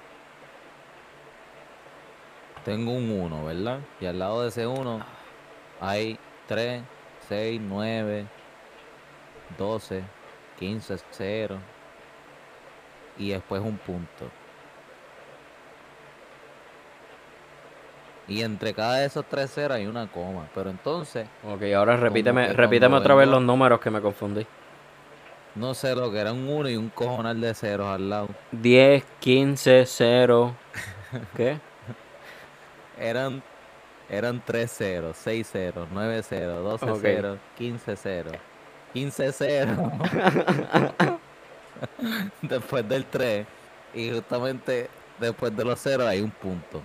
Tengo un 1, ¿verdad? Y al lado de ese 1 hay 3, 6, 9, 12, 15, 0, y después un punto. Y entre cada de esos tres ceros hay una coma. Pero entonces, Ok, ahora repíteme, repíteme otra vez los números que me confundí. no sé lo que era un 1 y un cojonal de ceros al lado. 10, 15, 0. ¿Qué? Eran, eran 3 ceros, 6 ceros, 9 ceros, 12 Ok. ceros, 15 ceros. 15 ceros. después del 3. Y justamente después de los ceros hay un punto.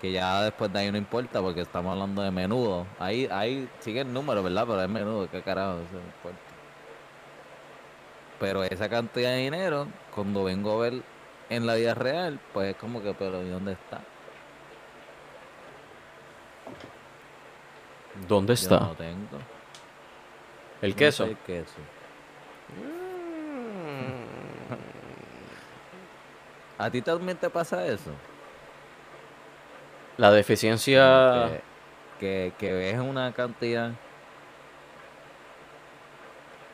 Que ya después de ahí no importa porque estamos hablando de menudo. Ahí, ahí sigue el número, ¿verdad? Pero es menudo, qué carajo, eso no importa. Pero esa cantidad de dinero, cuando vengo a ver en la vida real, pues es como que, pero ¿y dónde está? ¿Dónde Yo está? no tengo. ¿El No queso? el queso. ¿A ti también te pasa eso? La deficiencia... Que, que, que ves una cantidad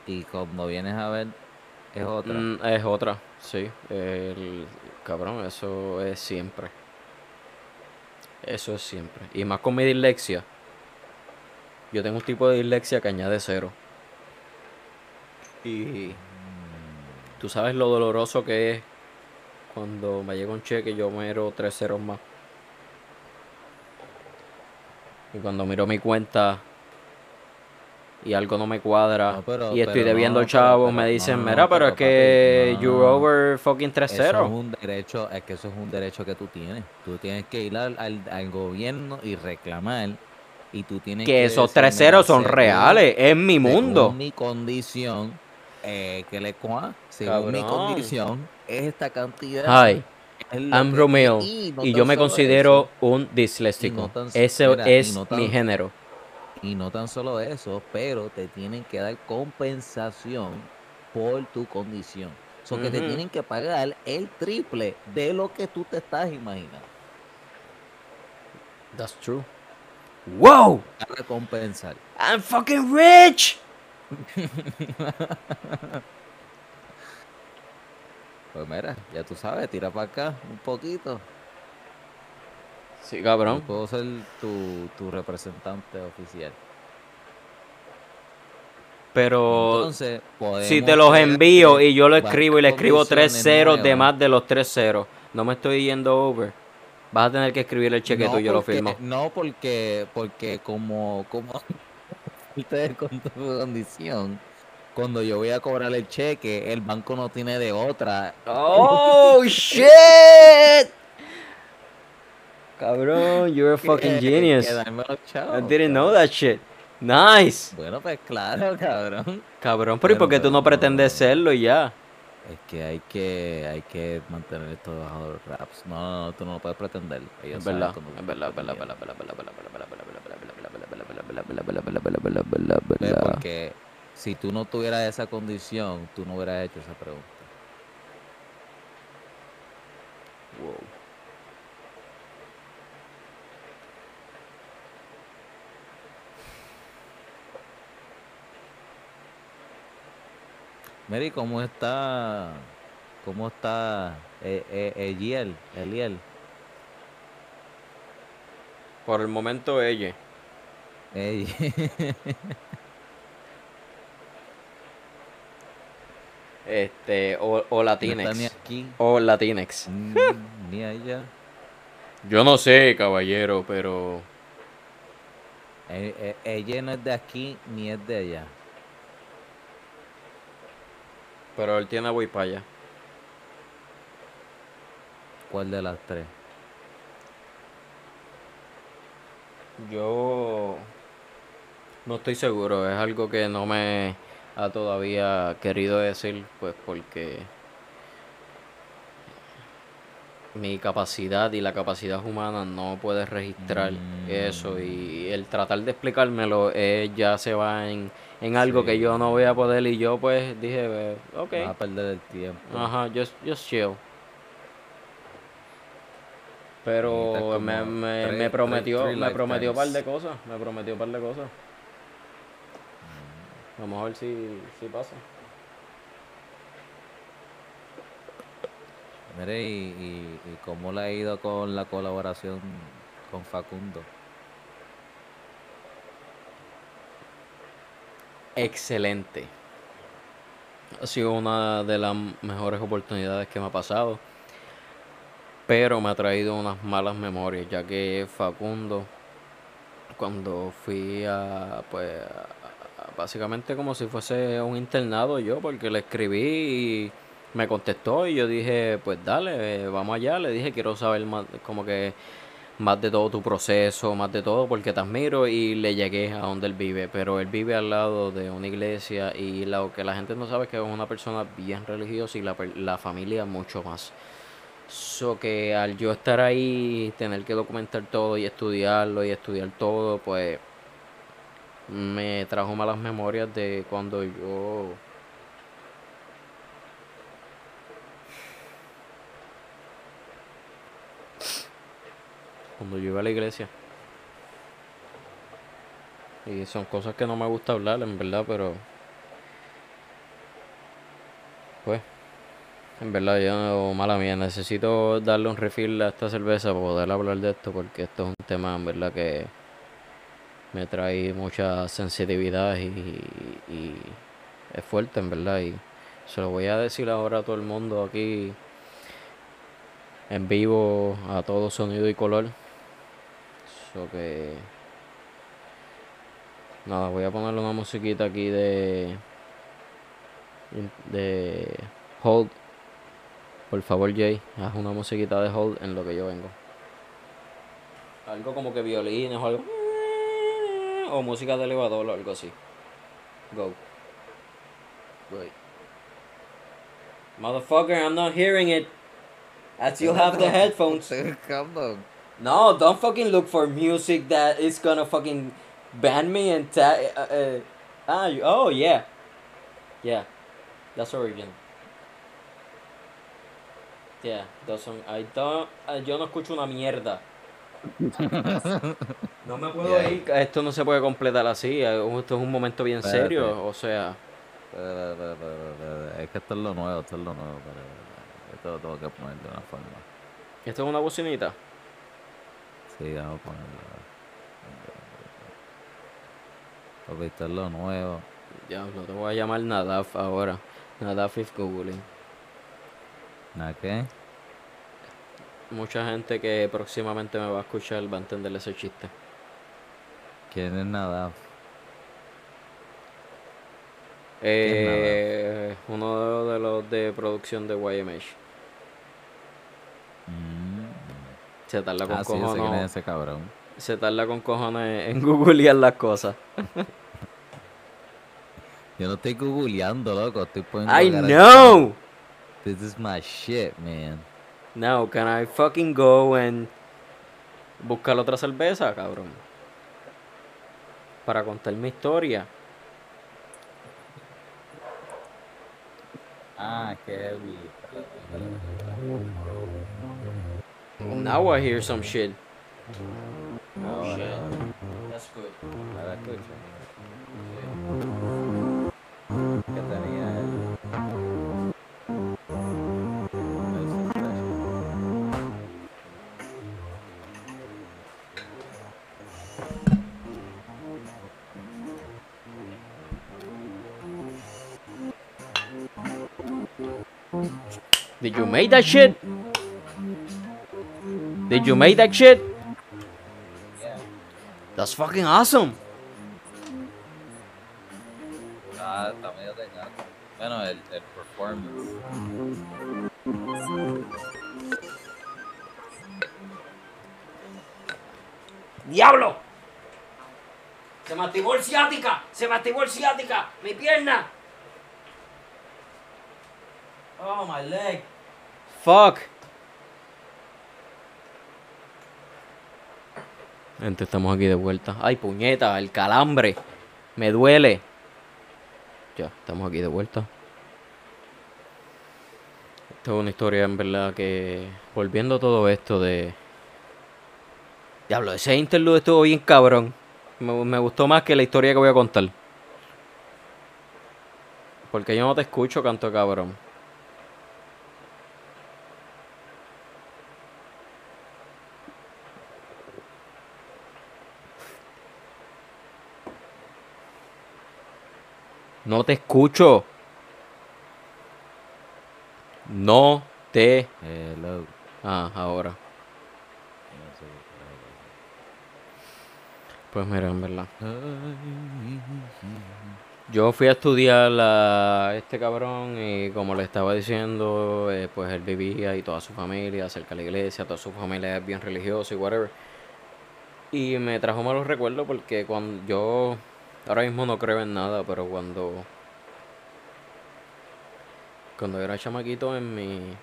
y cuando vienes a ver es otra. Mm, es otra, sí. El, cabrón, eso es siempre. Eso es siempre. Y más con mi dislexia. Yo tengo un tipo de dislexia que añade cero. Y tú sabes lo doloroso que es cuando me llega un cheque y yo miro tres ceros más. Y cuando miro mi cuenta y algo no me cuadra No, pero- y estoy debiendo no, chavos, me dicen, no, mira, pero pero es que papi, you're over fucking 3 Eso es 0 un derecho, es que eso es un derecho que tú tienes. Tú tienes que ir al, al, al gobierno y reclamar. Y tú tienes que. Que esos decir, 3 "Mira, ceros son reales, es mi según mundo. mi condición, eh, que le cua, según mi condición, es esta cantidad. Lo I'm Romeo y no y tan yo me considero eso, un disléxico. no Ese mira, es no mi género. Y no tan solo eso, pero te tienen que dar compensación por tu condición. O sea, que te tienen que pagar el triple de lo que tú te estás imaginando. That's true. Wow, Para compensar. I'm fucking rich. Pues mira, ya tú sabes, tira para acá un poquito. Sí, Yo cabrón. puedo ser tu, tu representante oficial. Pero Entonces, si te los envío y yo lo escribo y le escribo tres ceros de más de los tres ceros, no me estoy yendo over. Vas a tener que escribir el cheque no tuyo, lo porque- firmo. No porque, porque como, como ustedes con tu condición, cuando yo voy a cobrar el cheque, el banco no tiene de otra. Oh shit. Cabrón, you're a fucking genius. I didn't know that shit. Nice. Bueno, pues claro, cabrón. Cabrón, pero ¿y por qué tú no Pero- pretendes serlo y ya? Es que hay que hay que mantener esto bajo los raps. No, no, no, tú no lo puedes pretender. Ellos Es verdad. Porque si tú no tuvieras esa condición, tú no hubieras hecho esa pregunta. Wow. Mary, ¿cómo está? ¿Cómo está eh, eh, Eliel? Eliel. Por el momento ella. Ey. Este, o, o No está ni Latinex. aquí. O Latinex. Mm, ni allá. Yo no sé, caballero, pero Eh, eh, ella no es de aquí ni es de allá. Pero él tiene voy para allá. ¿Cuál de las tres? Yo no estoy seguro, es algo que no me ha todavía querido decir, pues porque mi capacidad y la capacidad humana no puede registrar eso y el tratar de explicármelo eh, ya se va en, en algo que yo no voy a poder y yo pues dije, ok. Vas a perder el tiempo. Ajá, just, just chill. Pero me, me, me, prometió, me prometió un par de cosas, me prometió un par de cosas. A lo mejor sí, pasa. Mire, ¿y, y, y cómo le ha ido con la colaboración con Facundo? Excelente. Ha sido una de las mejores oportunidades que me ha pasado. Pero me ha traído unas malas memorias, ya que Facundo, cuando fui a, pues, básicamente como si fuese un internado yo, porque le escribí y me contestó y yo dije, pues dale, eh, vamos allá. Le dije, quiero saber más, como que más de todo tu proceso, más de todo, porque te admiro y le llegué a donde él vive, pero él vive al lado de una iglesia y lo que la gente no sabe es que es una persona bien religiosa y la, la familia mucho más. So que al yo estar ahí, tener que documentar todo y estudiarlo y estudiar todo, pues me trajo malas memorias de cuando yo cuando yo iba a la iglesia. Y son cosas que no me gusta hablar, en verdad, pero pues en verdad, yo, mala mía, necesito darle un refill a esta cerveza para poder hablar de esto, porque esto es un tema, en verdad, que me trae mucha sensitividad y, y es fuerte, en verdad, y se lo voy a decir ahora a todo el mundo aquí, en vivo, a todo sonido y color. So que... Nada, voy a ponerle una musiquita aquí de... de... Hold por favor, Jay, haz una musiquita de hold en lo que yo vengo. Algo como que violines o algo. O música de elevador o algo así. Go. Wait. Motherfucker, I'm not hearing it. As you have the headphones. Cabrón. No, don't fucking look for music that is gonna fucking ban me and ta- uh, uh, ah, you- oh yeah. Yeah. That's original. Yeah, doesn't, I don't, ah, yo no escucho una mierda. No me puedo Yeah. ir. Esto no se puede completar así. eh, Esto es un momento bien Espérate. serio. O sea. Es que esto es lo nuevo, esto es lo nuevo. Pero esto lo tengo que poner de una forma. esto es una bocinita. Sí, vamos a ponerlo. Porque esto es lo nuevo. Diablo, te voy a llamar Nadaf ahora. Nadaf is googling. ¿Nada qué? Mucha gente que próximamente me va a escuchar va a entender ese chiste. ¿Quién es Nadaf? Eh, uno de los de producción de YMH. Mm. Se tarda con Ah, sí, cojones. ese cabrón. Se tarda con cojones en googlear las cosas. Yo no estoy googleando, loco. Estoy poniendo. I know! This is my shit, man. Now, can I fucking go and buscar otra cerveza, cabrón? Para contar mi historia. Ah, qué Now I hear some shit. Oh, oh shit. That's good. Escucha. Que tenía el- el. Did you make that shit? Did you make that shit? That's fucking awesome. Ah, está medio de gato. Bueno, el, el performance. ¡Diablo! Se me activó el ciática. Se me activó el ciática. Mi pierna. Oh, my leg. Fuck. Gente, estamos aquí de vuelta. Ay, puñeta, el calambre. Me duele. Ya, estamos aquí de vuelta. Esta es una historia en verdad que... Volviendo a todo esto de... Diablo, ese interlude estuvo bien cabrón. Me, me gustó más que la historia que voy a contar. Porque yo no te escucho, canto cabrón. No te escucho. No te. Hello. Ah, ahora. Pues mira, en verdad. Yo fui a estudiar a este cabrón y como le estaba diciendo, eh, pues él vivía y toda su familia cerca de la iglesia, toda su familia es bien religiosa y whatever. Y me trajo malos recuerdos porque cuando yo ahora mismo no creo en nada, pero cuando cuando era chamaquito en mi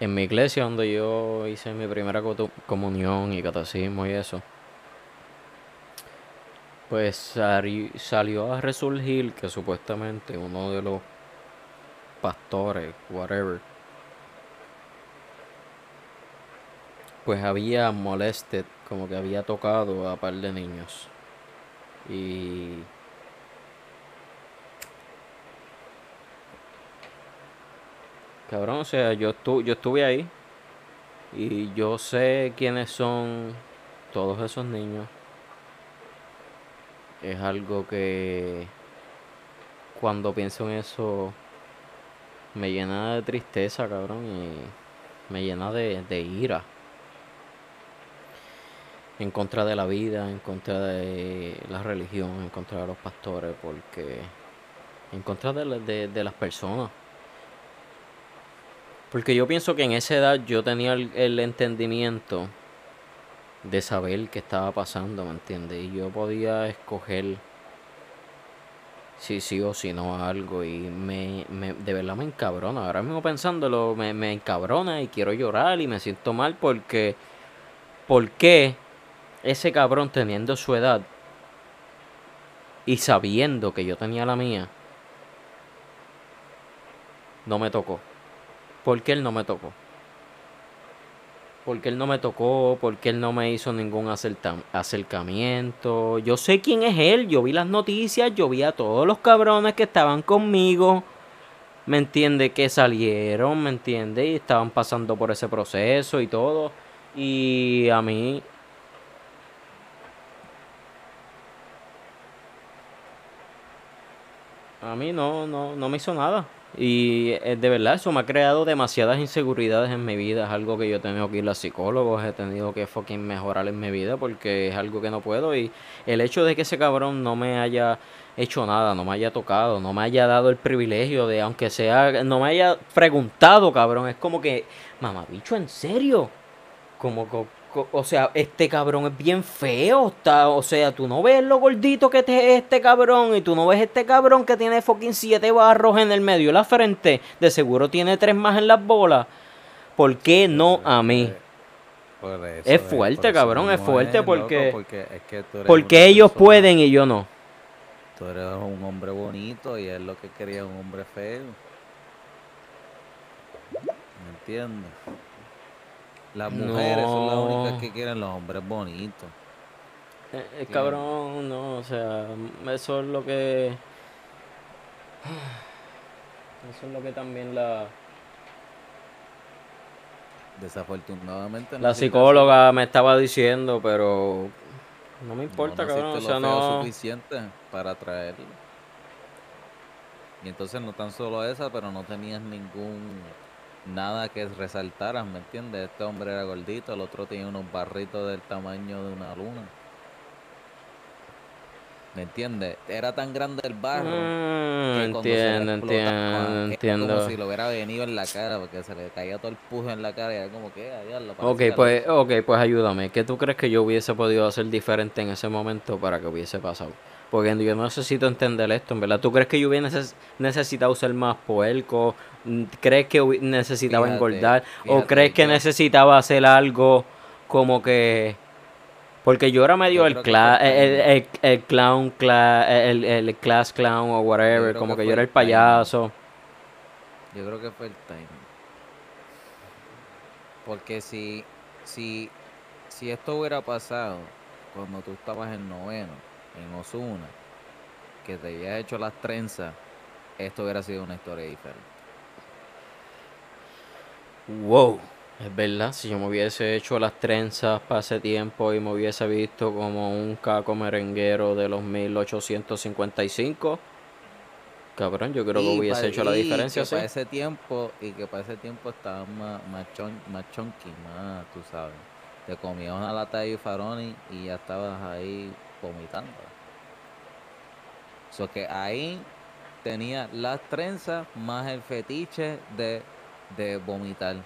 en mi iglesia donde yo hice mi primera comunión y catecismo y eso pues sali- salió a resurgir que supuestamente uno de los pastores, whatever, pues había molested, como que había tocado a par de niños. Y cabrón, o sea, yo estu yo estuve ahí y yo sé quiénes son todos esos niños. Es algo que cuando pienso en eso me llena de tristeza, cabrón, y me llena de, de ira. En contra de la vida, en contra de la religión, en contra de los pastores, porque... En contra de, la- de, de las personas. Porque yo pienso que en esa edad yo tenía el, entendimiento de saber qué estaba pasando, ¿me entiendes? Y yo podía escoger si sí o si no algo y me, me de verdad me encabrona. Ahora mismo pensándolo me, me encabrona y quiero llorar y me siento mal porque ¿por qué ese cabrón teniendo su edad y sabiendo que yo tenía la mía no me tocó? ¿Por qué él no me tocó? Porque él no me tocó, porque él no me hizo ningún acercamiento. Yo sé quién es él, yo vi las noticias, yo vi a todos los cabrones que estaban conmigo. ¿Me entiende? Que salieron, ¿me entiende? Y estaban pasando por ese proceso y todo. Y a mí... A mí no, no, no me hizo nada. Y eh, de verdad eso me ha creado demasiadas inseguridades en mi vida. Es algo que yo he tenido que ir a psicólogos, he tenido que fucking mejorar en mi vida porque es algo que no puedo. Y el hecho de que ese cabrón no me haya hecho nada, no me haya tocado, no me haya dado el privilegio de, aunque sea, no me haya preguntado, cabrón, es como que, mamabicho, ¿en serio? Como, co- co- o sea, este cabrón es bien feo, está, o sea, tú no ves lo gordito que te- es este cabrón y tú no ves este cabrón que tiene fucking siete barros en el medio de la frente, de seguro tiene tres más en las bolas. ¿Por qué no a mí? Por eso Es fuerte, por cabrón, es fuerte porque- porque es que tú eres Porque una ellos persona- pueden y yo no. Tú eres un hombre bonito y él lo que quería es un hombre feo. ¿Me entiendes? Las mujeres son las únicas No. que quieren los hombres bonitos. Eh, eh, cabrón, no, o sea, eso es lo que. Eso es lo que también la, Desafortunadamente. la naciste psicóloga me estaba diciendo, pero no me importa, no cabrón, o sea, no. suficiente para atraerlo. Y entonces no tan solo esa, pero no tenías ningún nada que resaltaras, ¿me entiendes? Este hombre era gordito, el otro tenía unos barritos del tamaño de una luna. ¿Me entiendes? Era tan grande el barro. Mm, que cuando se entiendo, explotaba, entiendo, entiendo. Como si lo hubiera venido en la cara, porque se le caía todo el pujo en la cara y era como que, "Ah, diablo, Ok, pues, loco". ok, pues ayúdame. ¿Qué tú crees que yo hubiese podido hacer diferente en ese momento para que hubiese pasado? Porque yo necesito entender esto, en verdad. ¿Tú crees que yo hubiera neces- necesitado ser más puerco? Mm, ¿Crees que necesitaba Fíjate, engordar? ¿O crees que yo- necesitaba hacer algo como que... Porque yo era medio Yo el, cla- el el, clown, cla- el, el class clown o whatever, como que que yo era el payaso. Yo creo que fue el timing. Porque si, si, si esto hubiera pasado cuando tú estabas en noveno, en Osuna, que te habías hecho las trenzas, esto hubiera sido una historia diferente. Wow. Es verdad, si yo me hubiese hecho las trenzas para ese tiempo y me hubiese visto como un caco merenguero de los 1855, cabrón, yo creo que hubiese hecho la diferencia, que sí. para ese tiempo, y que para ese tiempo estaba más, más, chon- más chunky, más, tú sabes. Te comías una lata de faroni y ya estabas ahí vomitando. So que ahí tenía las trenzas más el fetiche de, de vomitar.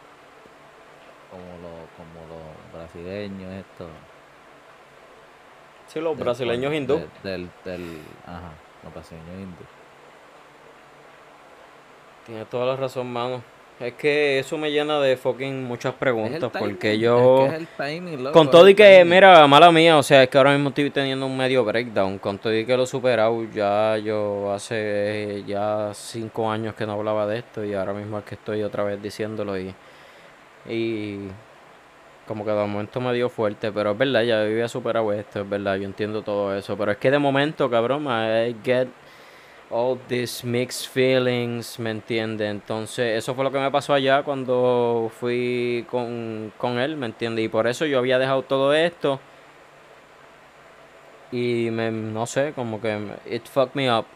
Como los, como los brasileños, esto. Sí, los del brasileños hindú. de- Del, del, ajá, los brasileños hindú. Tienes toda la razón, mano. Es que eso me llena de fucking muchas preguntas, timing, porque es yo... que es el timing, loco, Con todo y que, timing. mira, mala mía, o sea, es que ahora mismo estoy teniendo un medio breakdown. Con todo y que lo he superado, ya yo hace ya cinco años que no hablaba de esto y ahora mismo es que estoy otra vez diciéndolo y, y como que de momento me dio fuerte, pero es verdad, ya había superado esto, es verdad, yo entiendo todo eso, pero es que de momento, cabrón, I get all these mixed feelings, ¿me entiendes? Entonces, eso fue lo que me pasó allá cuando fui con, con él, ¿me entiendes? Y por eso yo había dejado todo esto. Y me, no sé, como que it fucked me up.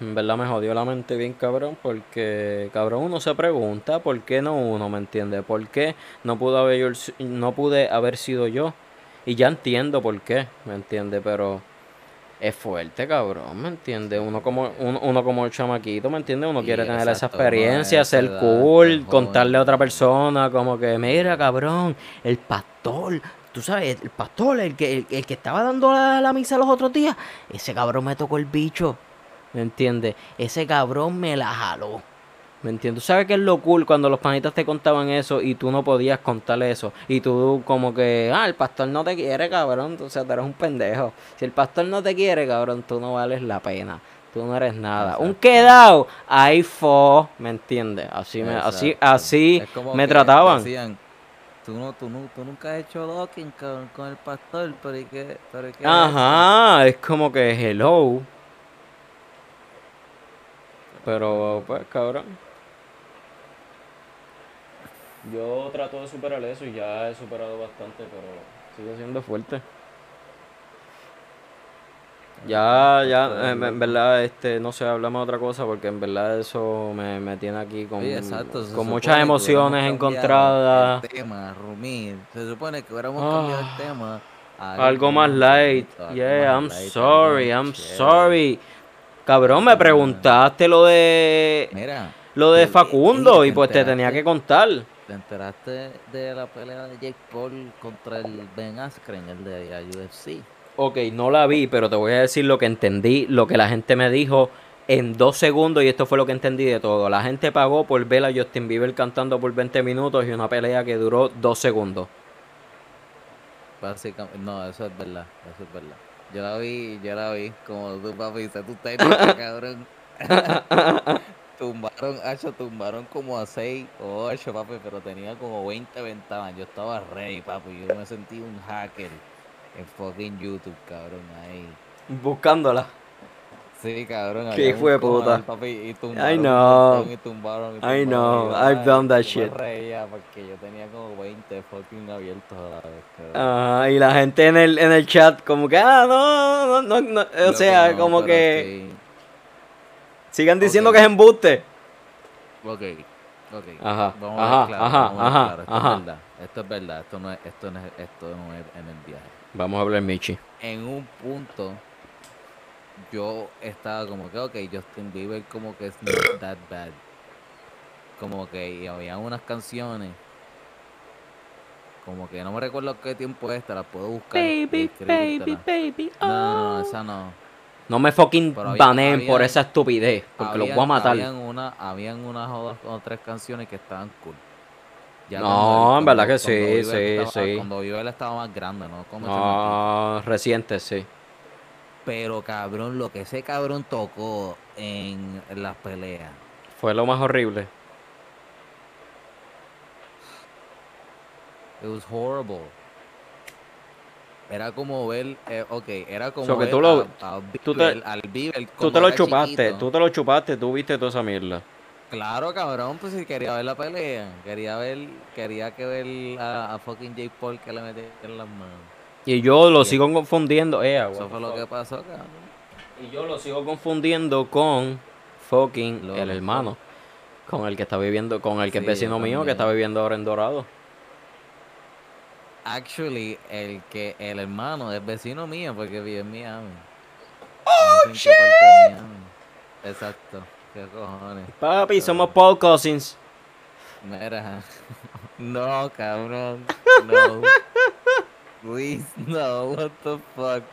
En verdad me jodió la mente bien cabrón porque cabrón uno se pregunta por qué no uno, ¿me entiendes? ¿Por qué no pudo haber yo- no pude haber sido yo? Y ya entiendo por qué, ¿me entiendes? Pero es fuerte, cabrón, ¿me entiendes? Uno como uno, uno como chamaquito, ¿me entiendes? Uno Sí, quiere tener esa exacto, experiencia, ser cool, contarle a otra persona como que, mira, cabrón, el pastor, tú sabes, el pastor, el que, el, el que estaba dando la, la misa los otros días, ese cabrón me tocó el bicho, ¿me entiendes? Ese cabrón me la jaló. ¿Me entiendes? ¿Tú sabes qué es lo cool cuando los panitas te contaban eso y tú no podías contarle eso? Y tú como que, ah, el pastor no te quiere, cabrón, o sea, tú eres un pendejo. Si el pastor no te quiere, cabrón, tú no vales la pena. Tú no eres nada. Un quedado, ahí fue, ¿me entiendes? Así me, así, Exacto. así me trataban. decían, tú, no, tú, no, tú nunca has hecho docking con, con el pastor, pero ¿y qué? Pero ¿y qué es eso?" Ajá, es como que hello. Pero, pues, cabrón. Yo trato de superar eso y ya he superado bastante, pero sigue siendo fuerte. Ya, ya, en, verdad, este, no sé, hablamos de otra cosa porque en verdad eso me, me tiene aquí con, exacto, con muchas emociones cambiado encontradas. El tema, Rumir. Se supone que hubiéramos cambiado Ah, el tema. Algo más light. algo Yeah, más I'm light, sorry, I'm chévere. sorry. Cabrón, me preguntaste lo de Mira, lo de Facundo y pues te tenía que contar. ¿te enteraste de la pelea de Jake Paul contra el Ben Askren, el de la UFC? Ok, no la vi, pero te voy a decir lo que entendí, lo que la gente me dijo en dos segundos y esto fue lo que entendí de todo. La gente pagó por ver a Justin Bieber cantando por 20 minutos y una pelea que duró dos segundos. Básicamente, no, eso es verdad, eso es verdad. Yo la vi, yo la vi, como tú, papi, dice tu técnica, cabrón. tumbaron, hacho, tumbaron como a 6 o 8, papi, pero tenía como 20 ventanas. Yo estaba rey, papi, yo me sentí un hacker en fucking YouTube, cabrón, ahí. Buscándola. Sí, cabrón. Qué hijo de puta. papi, y tumbaron un know. y tumbaron, y I tumbaron, know, y yo, I've done that shit. Reía porque yo tenía como 20 fucking abiertos a la vez, cabrón. Ah, y la gente en el, en el chat como que, ah, no, no, no, no, o Loco, sea, no, como que sí. sigan diciendo Ok. que es embuste. Ok, ok. Ajá, Vamos a ver claro, ajá, vamos a ajá, claro, Esto ajá. es verdad. Esto es verdad. Esto no es, esto no es, esto no es en el viaje. Vamos a hablar Michi. En un punto, yo estaba como que, ok, Justin Bieber como que es not that bad. Como que y había unas canciones. Como que no me recuerdo qué tiempo es, te las puedo buscar. Baby, baby, baby. No, no, no, oh. esa no. No me fucking había- baneen por había- esa estupidez, porque los voy a matar. Habían, una, habían unas o dos o tres canciones que estaban cool. Ya No, él- en verdad que sí, sí, estaba- sí. Cuando Bieber estaba más grande, ¿no? Como chamaquito. No, reciente, sí. Pero cabrón, lo que ese cabrón tocó en las peleas. Fue lo más horrible. It was horrible. Era como ver, eh, ok, era como So que ver tú lo- a, a tú te- al Bieber Tú cuando te lo chupaste, chiquito. tú te lo chupaste, tú viste toda esa mierda. Claro, cabrón, pues si quería ver la pelea. Quería ver, quería que ver a, a fucking Jake Paul que le metiera en las manos. Y yo lo sigo confundiendo. Eh, Eso fue lo que pasó, cabrón. Y yo lo sigo confundiendo con fucking el hermano. Con el que está viviendo, con el que es vecino mío, que está viviendo ahora en Dorado. Actually, el que el hermano es vecino mío porque vive en Miami. ¡Oh, No sé en qué parte de Miami. Exacto. ¿Qué cojones? Papi, somos Paul Cousins. Mira. No, cabrón. No. Please, no. What the fuck?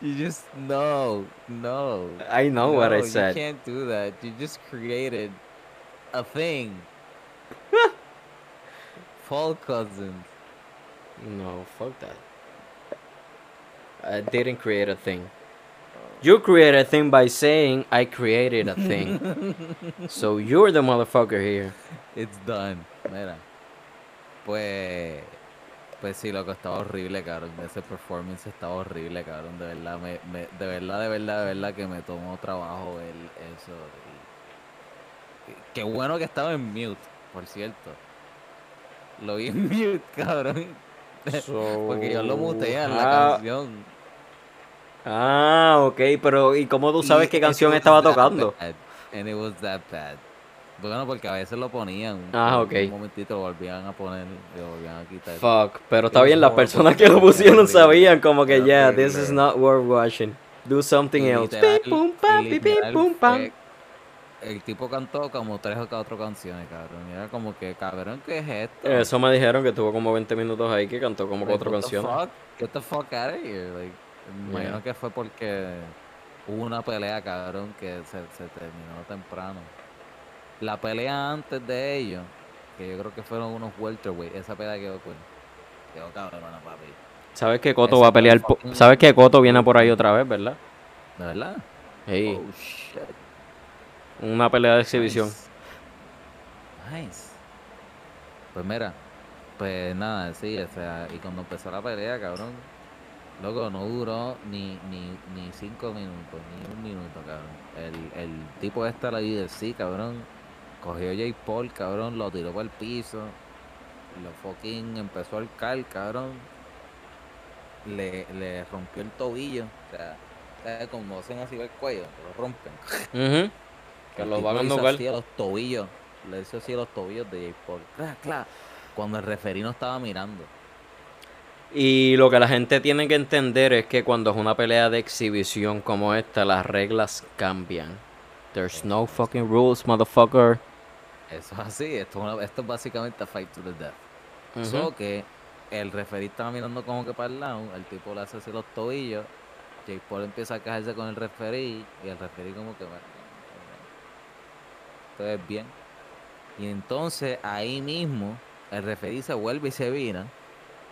You just no, no. I know what I said. You can't do that. You just created a thing. Fall cousins. No, fuck that. I didn't create a thing. You created a thing by saying I created a thing. so you're the motherfucker here. It's done. Mira. Pues. Pues sí, loco, estaba horrible, cabrón. Ese performance estaba horrible, cabrón. De verdad, me, me- de verdad, de verdad, de verdad que me tomó trabajo ver eso. Qué bueno que estaba en mute, por cierto. Lo vi en mute, cabrón. Porque yo lo muteé en la Ah, canción. Ah, ok, pero ¿y cómo tú sabes Y qué canción estaba tocando? And it was that bad. Bueno, porque a veces lo ponían. Ah, ok. Un momentito lo volvían a poner lo volvían a quitar. Fuck, pero está bien, las personas que lo pusieron sabían como que, yeah, this is not worth watching. Do something else. pum, pam, pum, pam. El tipo cantó como tres o cuatro canciones, cabrón. Y era como que, cabrón, ¿qué es esto? Eso me dijeron que tuvo como 20 minutos ahí que cantó como cuatro what the canciones. fuck? Get the fuck out of here. Like, me imagino que fue porque hubo una pelea, cabrón, que se, se terminó temprano. La pelea antes de ellos, que yo creo que fueron unos welterweight, esa pelea quedó cool. Quedó cabrona, papi. ¿Sabes que Coto va a pelear? ¿Sabes que Coto viene por ahí otra vez, verdad? ¿De verdad? Sí, Oh, shit. una pelea de exhibición. Nice. Nice. Pues mira, pues nada, sí, o sea, y cuando empezó la pelea, cabrón, loco, no duró ni, ni, ni cinco minutos, ni un minuto, cabrón. El, el tipo este, la UFC, cabrón, cogió a Jake Paul, cabrón, lo tiró para el piso, lo fucking empezó al cal, cabrón, le, le rompió el tobillo, o sea, ¿sabes? como hacen así el cuello, lo rompen. Ujú. Que El los tipo van a nocar. a los tobillos. Le hizo así a los tobillos de Jake Paul. Claro, claro. Cuando el referí no estaba mirando. Y lo que la gente tiene que entender es que cuando es una pelea de exhibición como esta, las reglas cambian. There's no fucking rules, motherfucker. Eso es así. Esto es, una- esto es básicamente a fight to the death. Ujú. So que el referí estaba mirando como que para el lado. El tipo le hace así los tobillos. Jake Paul empieza a quejarse con el referí. Y el referí como que... bueno, Todo es bien. Y entonces ahí mismo el referí se vuelve y se vira.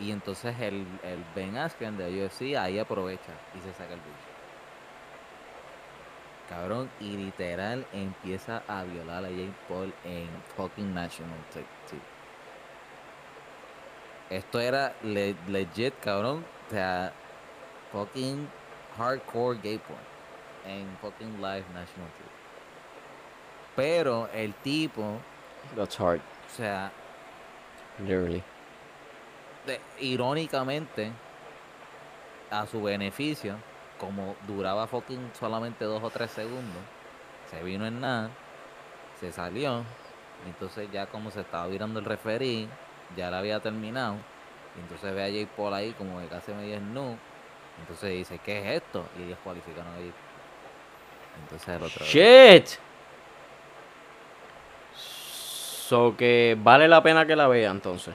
Y entonces el, el Ben Askren de UFC ahí aprovecha y se saca el bicho. Cabrón, y literal empieza a violar a Jake Paul en fucking National T- TV. Esto era le- legit, cabrón. O sea, fucking hardcore gay porn en fucking live National TV. Pero el tipo, That's hard, o sea, literally. de- irónicamente, a su beneficio, como duraba fucking solamente dos o tres segundos, se vino en nada, se salió, entonces ya como se estaba virando el referí, ya la había terminado, entonces ve a Jake Paul ahí como que casi medio nu, entonces dice, ¿qué es esto? Y ellos cualificaron a Jake. Entonces el otro... Shit. So que vale la pena que la vea entonces.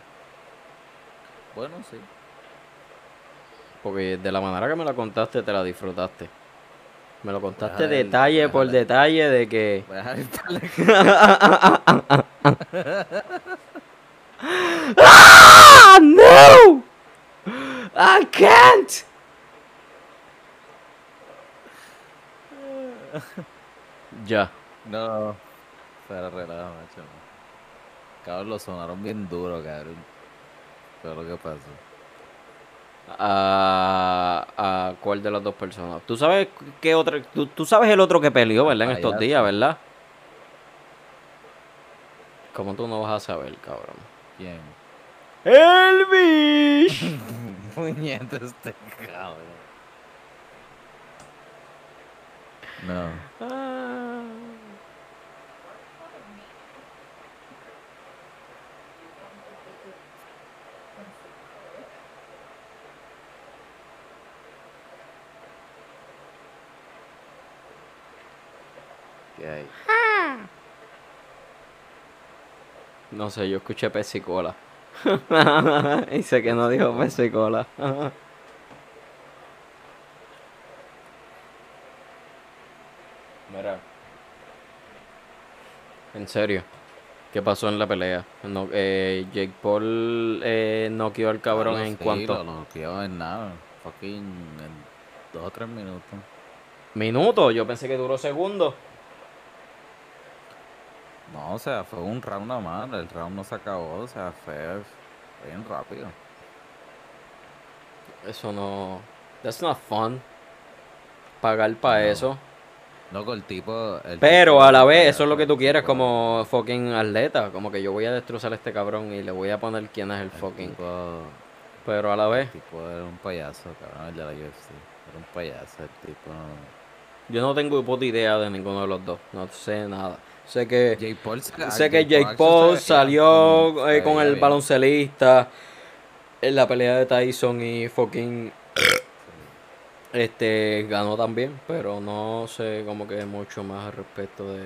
Bueno, sí. Porque de la manera que me la contaste, te la disfrutaste. Me lo contaste detalle por detalle de que. Ah, no! I can't! Ya. No, pero relaja, macho. Cabrón, lo sonaron bien duro, cabrón. Fue lo que pasó. ¿A, a cuál de las dos personas? ¿Tú sabes qué otro? Tú, tú sabes el otro que peleó, ¿verdad? En estos días, ¿verdad? ¿Cómo tú no vas a saber, cabrón? ¿Quién? ¡Elvis! Puñeta este cabrón. No. Ah. ¿Qué hay? No sé, yo escuché pesicola. y sé que no dijo pesicola. Mira. En serio. ¿Qué pasó en la pelea? No, eh, Jake Paul eh, noqueó al cabrón Claro, en sí, cuanto Lo noqueó en nada. Fucking en dos o tres minutos. minutos. Yo pensé que duró segundos. No, o sea, fue un round nada más. El round no se acabó. O sea, fue bien rápido. Eso no. That's not fun. Pagar para No. eso. Loco, el tipo. el Pero tipo- a la vez, el eso es lo que tú quieres como fucking atleta. Como que yo voy a destrozar a este cabrón y le voy a poner quién es el el fucking. tipo- Pero a la el vez, tipo era un payaso, cabrón, el de la UFC. Era un payaso, el tipo. yo no tengo puta idea de ninguno de los dos. No sé nada. Sé que. Jake Paul, Sé que Jake Paul salió eh, con el baloncelista en la pelea de Tyson y fucking este ganó también, pero no sé como que mucho más al respecto de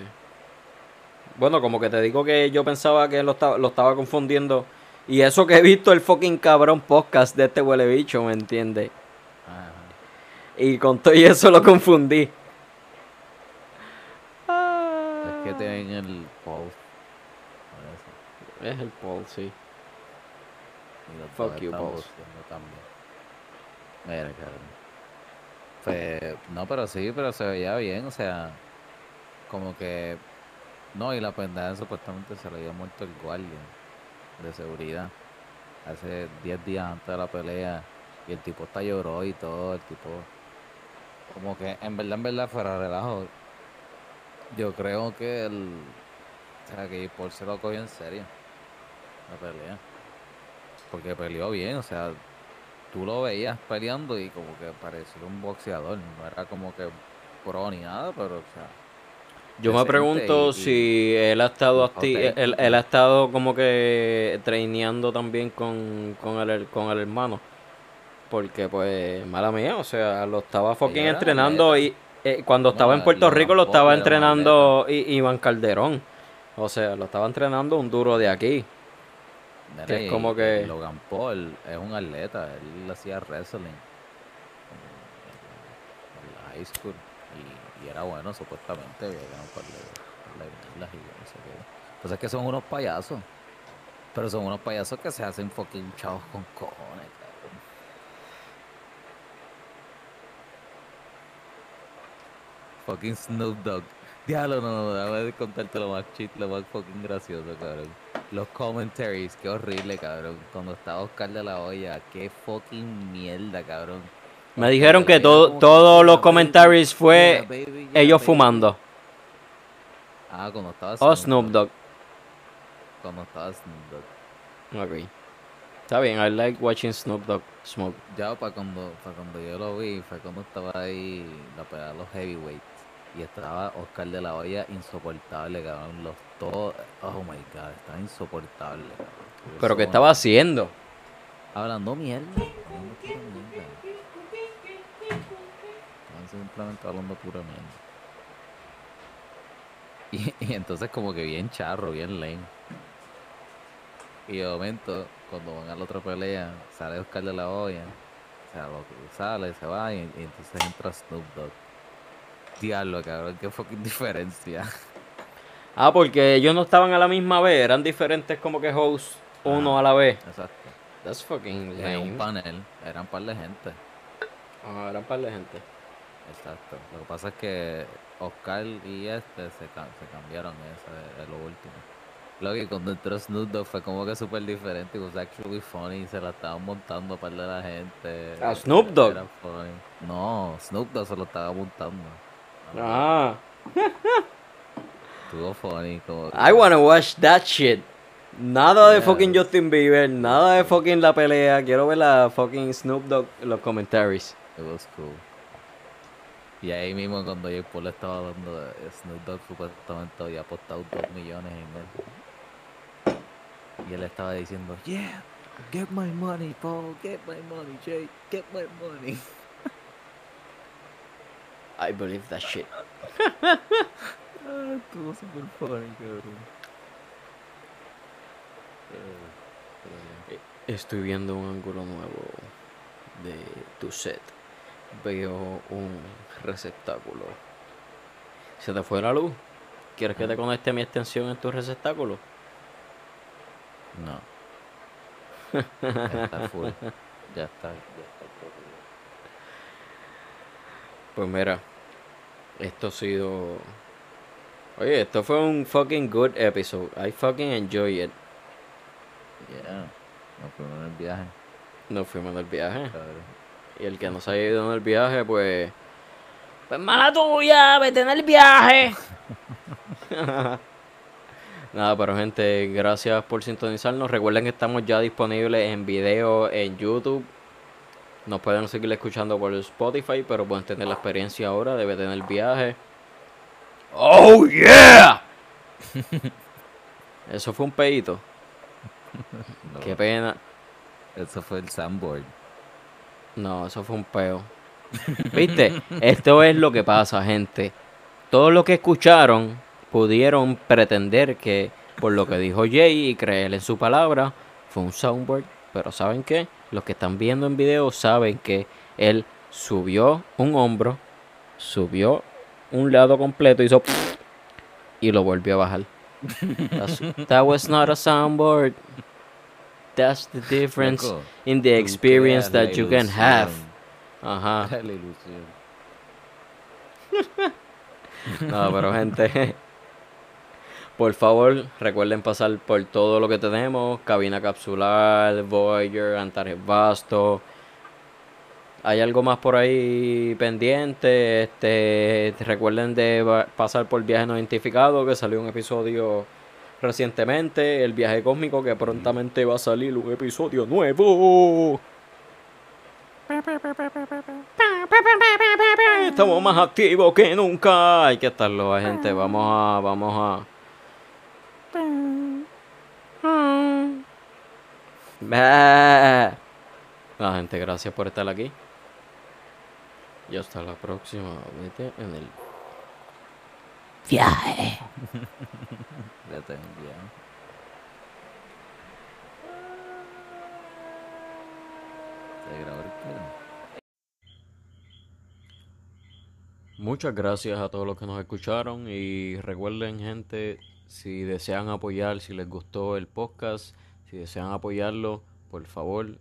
Bueno, como que te digo que yo pensaba que lo estaba, lo estaba confundiendo y eso que he visto el fucking cabrón podcast de este huele bicho, ¿me entiendes? Y con todo y eso lo confundí. Es que tienen el eso. Es el Paul, sí. Fuck you, también. Mira, cabrón. Pues, no, pero sí, pero se veía bien, o sea, como que. No, y la pendeja supuestamente se le había muerto el guardia de seguridad hace 10 días antes de la pelea. Y el tipo está lloró y todo, el tipo. Como que en verdad, en verdad, fuera relajo. Yo creo que el. O sea, que Paul se lo cogió en serio. La pelea. Porque peleó bien, o sea, tú lo veías peleando y como que parecía un boxeador, no era como que pro ni nada, pero o sea, Yo me pregunto y- y- si él ha estado él, ha estado como que traineando también con, con el con el hermano. Porque pues, mala mía, o sea, lo estaba fucking entrenando y eh, cuando No, estaba en la- Puerto Rico lo estaba entrenando Iván Calderón. O sea, lo estaba entrenando un duro de aquí. Que es como que- Logan Paul es un atleta, él hacía wrestling en, la high school y, y era bueno supuestamente, había ganado medallas y no sé qué. Pues es que son unos payasos, pero son unos payasos que se hacen fucking chavos con cojones, cabrón. Fucking Snoop Dogg. Diablo, no, no, déjame contarte lo más chit, lo más fucking gracioso, cabrón. Los commentaries, qué horrible, cabrón. Cuando estaba Oscar de la Hoya, qué fucking mierda, cabrón. Me dijeron que todo- todos "Yeah, los commentaries fue Ellos baby". fumando. Ah, cuando estaba O Snoop Dogg. Cuando estaba Snoop Dogg. Ok. Está bien, I like watching Snoop Dogg smoke. Ya para cuando, para cuando yo lo vi, fue cuando estaba ahí la pelea de los heavyweights. Y estaba Oscar de la Hoya insoportable, cabrón. Los todos, oh my god, estaba insoportable, cabrón. Pero ¿qué estaba haciendo? Hablando mierda. Hablando pura mierda. Estaban simplemente hablando pura mierda. Y, y entonces como que bien charro, bien lame. Y de momento, cuando van a la otra pelea, sale Oscar de la Hoya. O sea, lo, sale, se va y, y entonces entra Snoop Dogg. Diablo, cabrón, qué fucking diferencia. Ah, porque ellos no estaban a la misma vez, eran diferentes como que hosts uno Ajá. a la vez. Exacto. That's fucking Era un lame. panel, eran un par de gente. Ah, eran par de gente. Exacto. Lo que pasa es que Oscar y este se, se cambiaron ese, es lo último. Lo que cuando entró Snoop Dogg fue como que súper diferente. It was actually funny. Se la estaban montando para de la gente. ¿A Snoop Dogg? No, Snoop Dogg se lo estaba montando. Ah. estuvo funny. Como que- I wanna watch that shit. Nada de fucking Justin Bieber, nada de fucking la pelea. Quiero ver la fucking Snoop Dogg en los comentarios. It was cool. Y ahí mismo cuando Jake Paul le estaba dando de Snoop Dogg supuestamente había apostado 2 millones en él. Y él estaba diciendo, yeah, get my money, Paul, get my money, Jake, get my money. I believe that shit. Estuvo super funny, cabrón. Estoy viendo un ángulo nuevo de tu set. Veo un receptáculo. ¿Se te fue la luz? ¿Quieres que te conecte mi extensión en tu receptáculo? No. Ya está full. Ya está, ya está todo. Pues mira, esto ha sido. Oye, esto fue un fucking good episode. I fucking enjoy it. Yeah. Nos fuimos en el viaje, Nos fuimos del viaje. cabrón. Y el que no se haya ido en el viaje, pues. Pues mala tuya, vete en el viaje. Nada, pero gente, gracias por sintonizarnos. Recuerden que estamos ya disponibles en video en YouTube. Nos pueden seguir escuchando por Spotify, pero pueden tener la experiencia ahora de vete en el viaje. ¡Oh, yeah! Eso fue un pedito. No, Qué pena. Eso fue el sandboard. No, eso fue un peo. ¿Viste? Esto es lo que pasa, gente. Todos los que escucharon pudieron pretender que por lo que dijo Jay y creer en su palabra fue un soundboard. Pero ¿saben qué? Los que están viendo en video saben que él subió un hombro, subió un lado completo, hizo y lo volvió a bajar. That's- that was not a soundboard. That's the difference Loco, in the experience that you can have. Ajá. La ilusión. No, pero gente, por favor, recuerden pasar por todo lo que tenemos, cabina capsular, Voyager, Antares Vasto. Hay algo más por ahí pendiente. Este, recuerden de pasar por Viaje No Identificado, que salió un episodio recientemente. El viaje cósmico, que prontamente va a salir un episodio nuevo. Estamos más activos que nunca. Hay que estarlo, gente. Vamos a, vamos a. La gente, gracias por estar aquí. Y hasta la próxima. Vete en el viaje. El. Muchas gracias a todos los que nos escucharon y recuerden gente, si desean apoyar, si les gustó el podcast, si desean apoyarlo, por favor,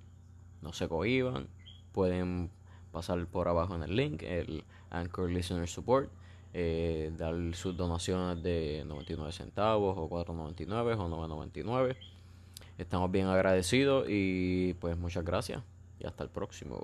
no se cohiban, pueden pasar por abajo en el link, el Anchor Listener Support, eh, dar sus donaciones de 99 centavos o 4.99 o 9.99. Estamos bien agradecidos y pues muchas gracias y hasta el próximo.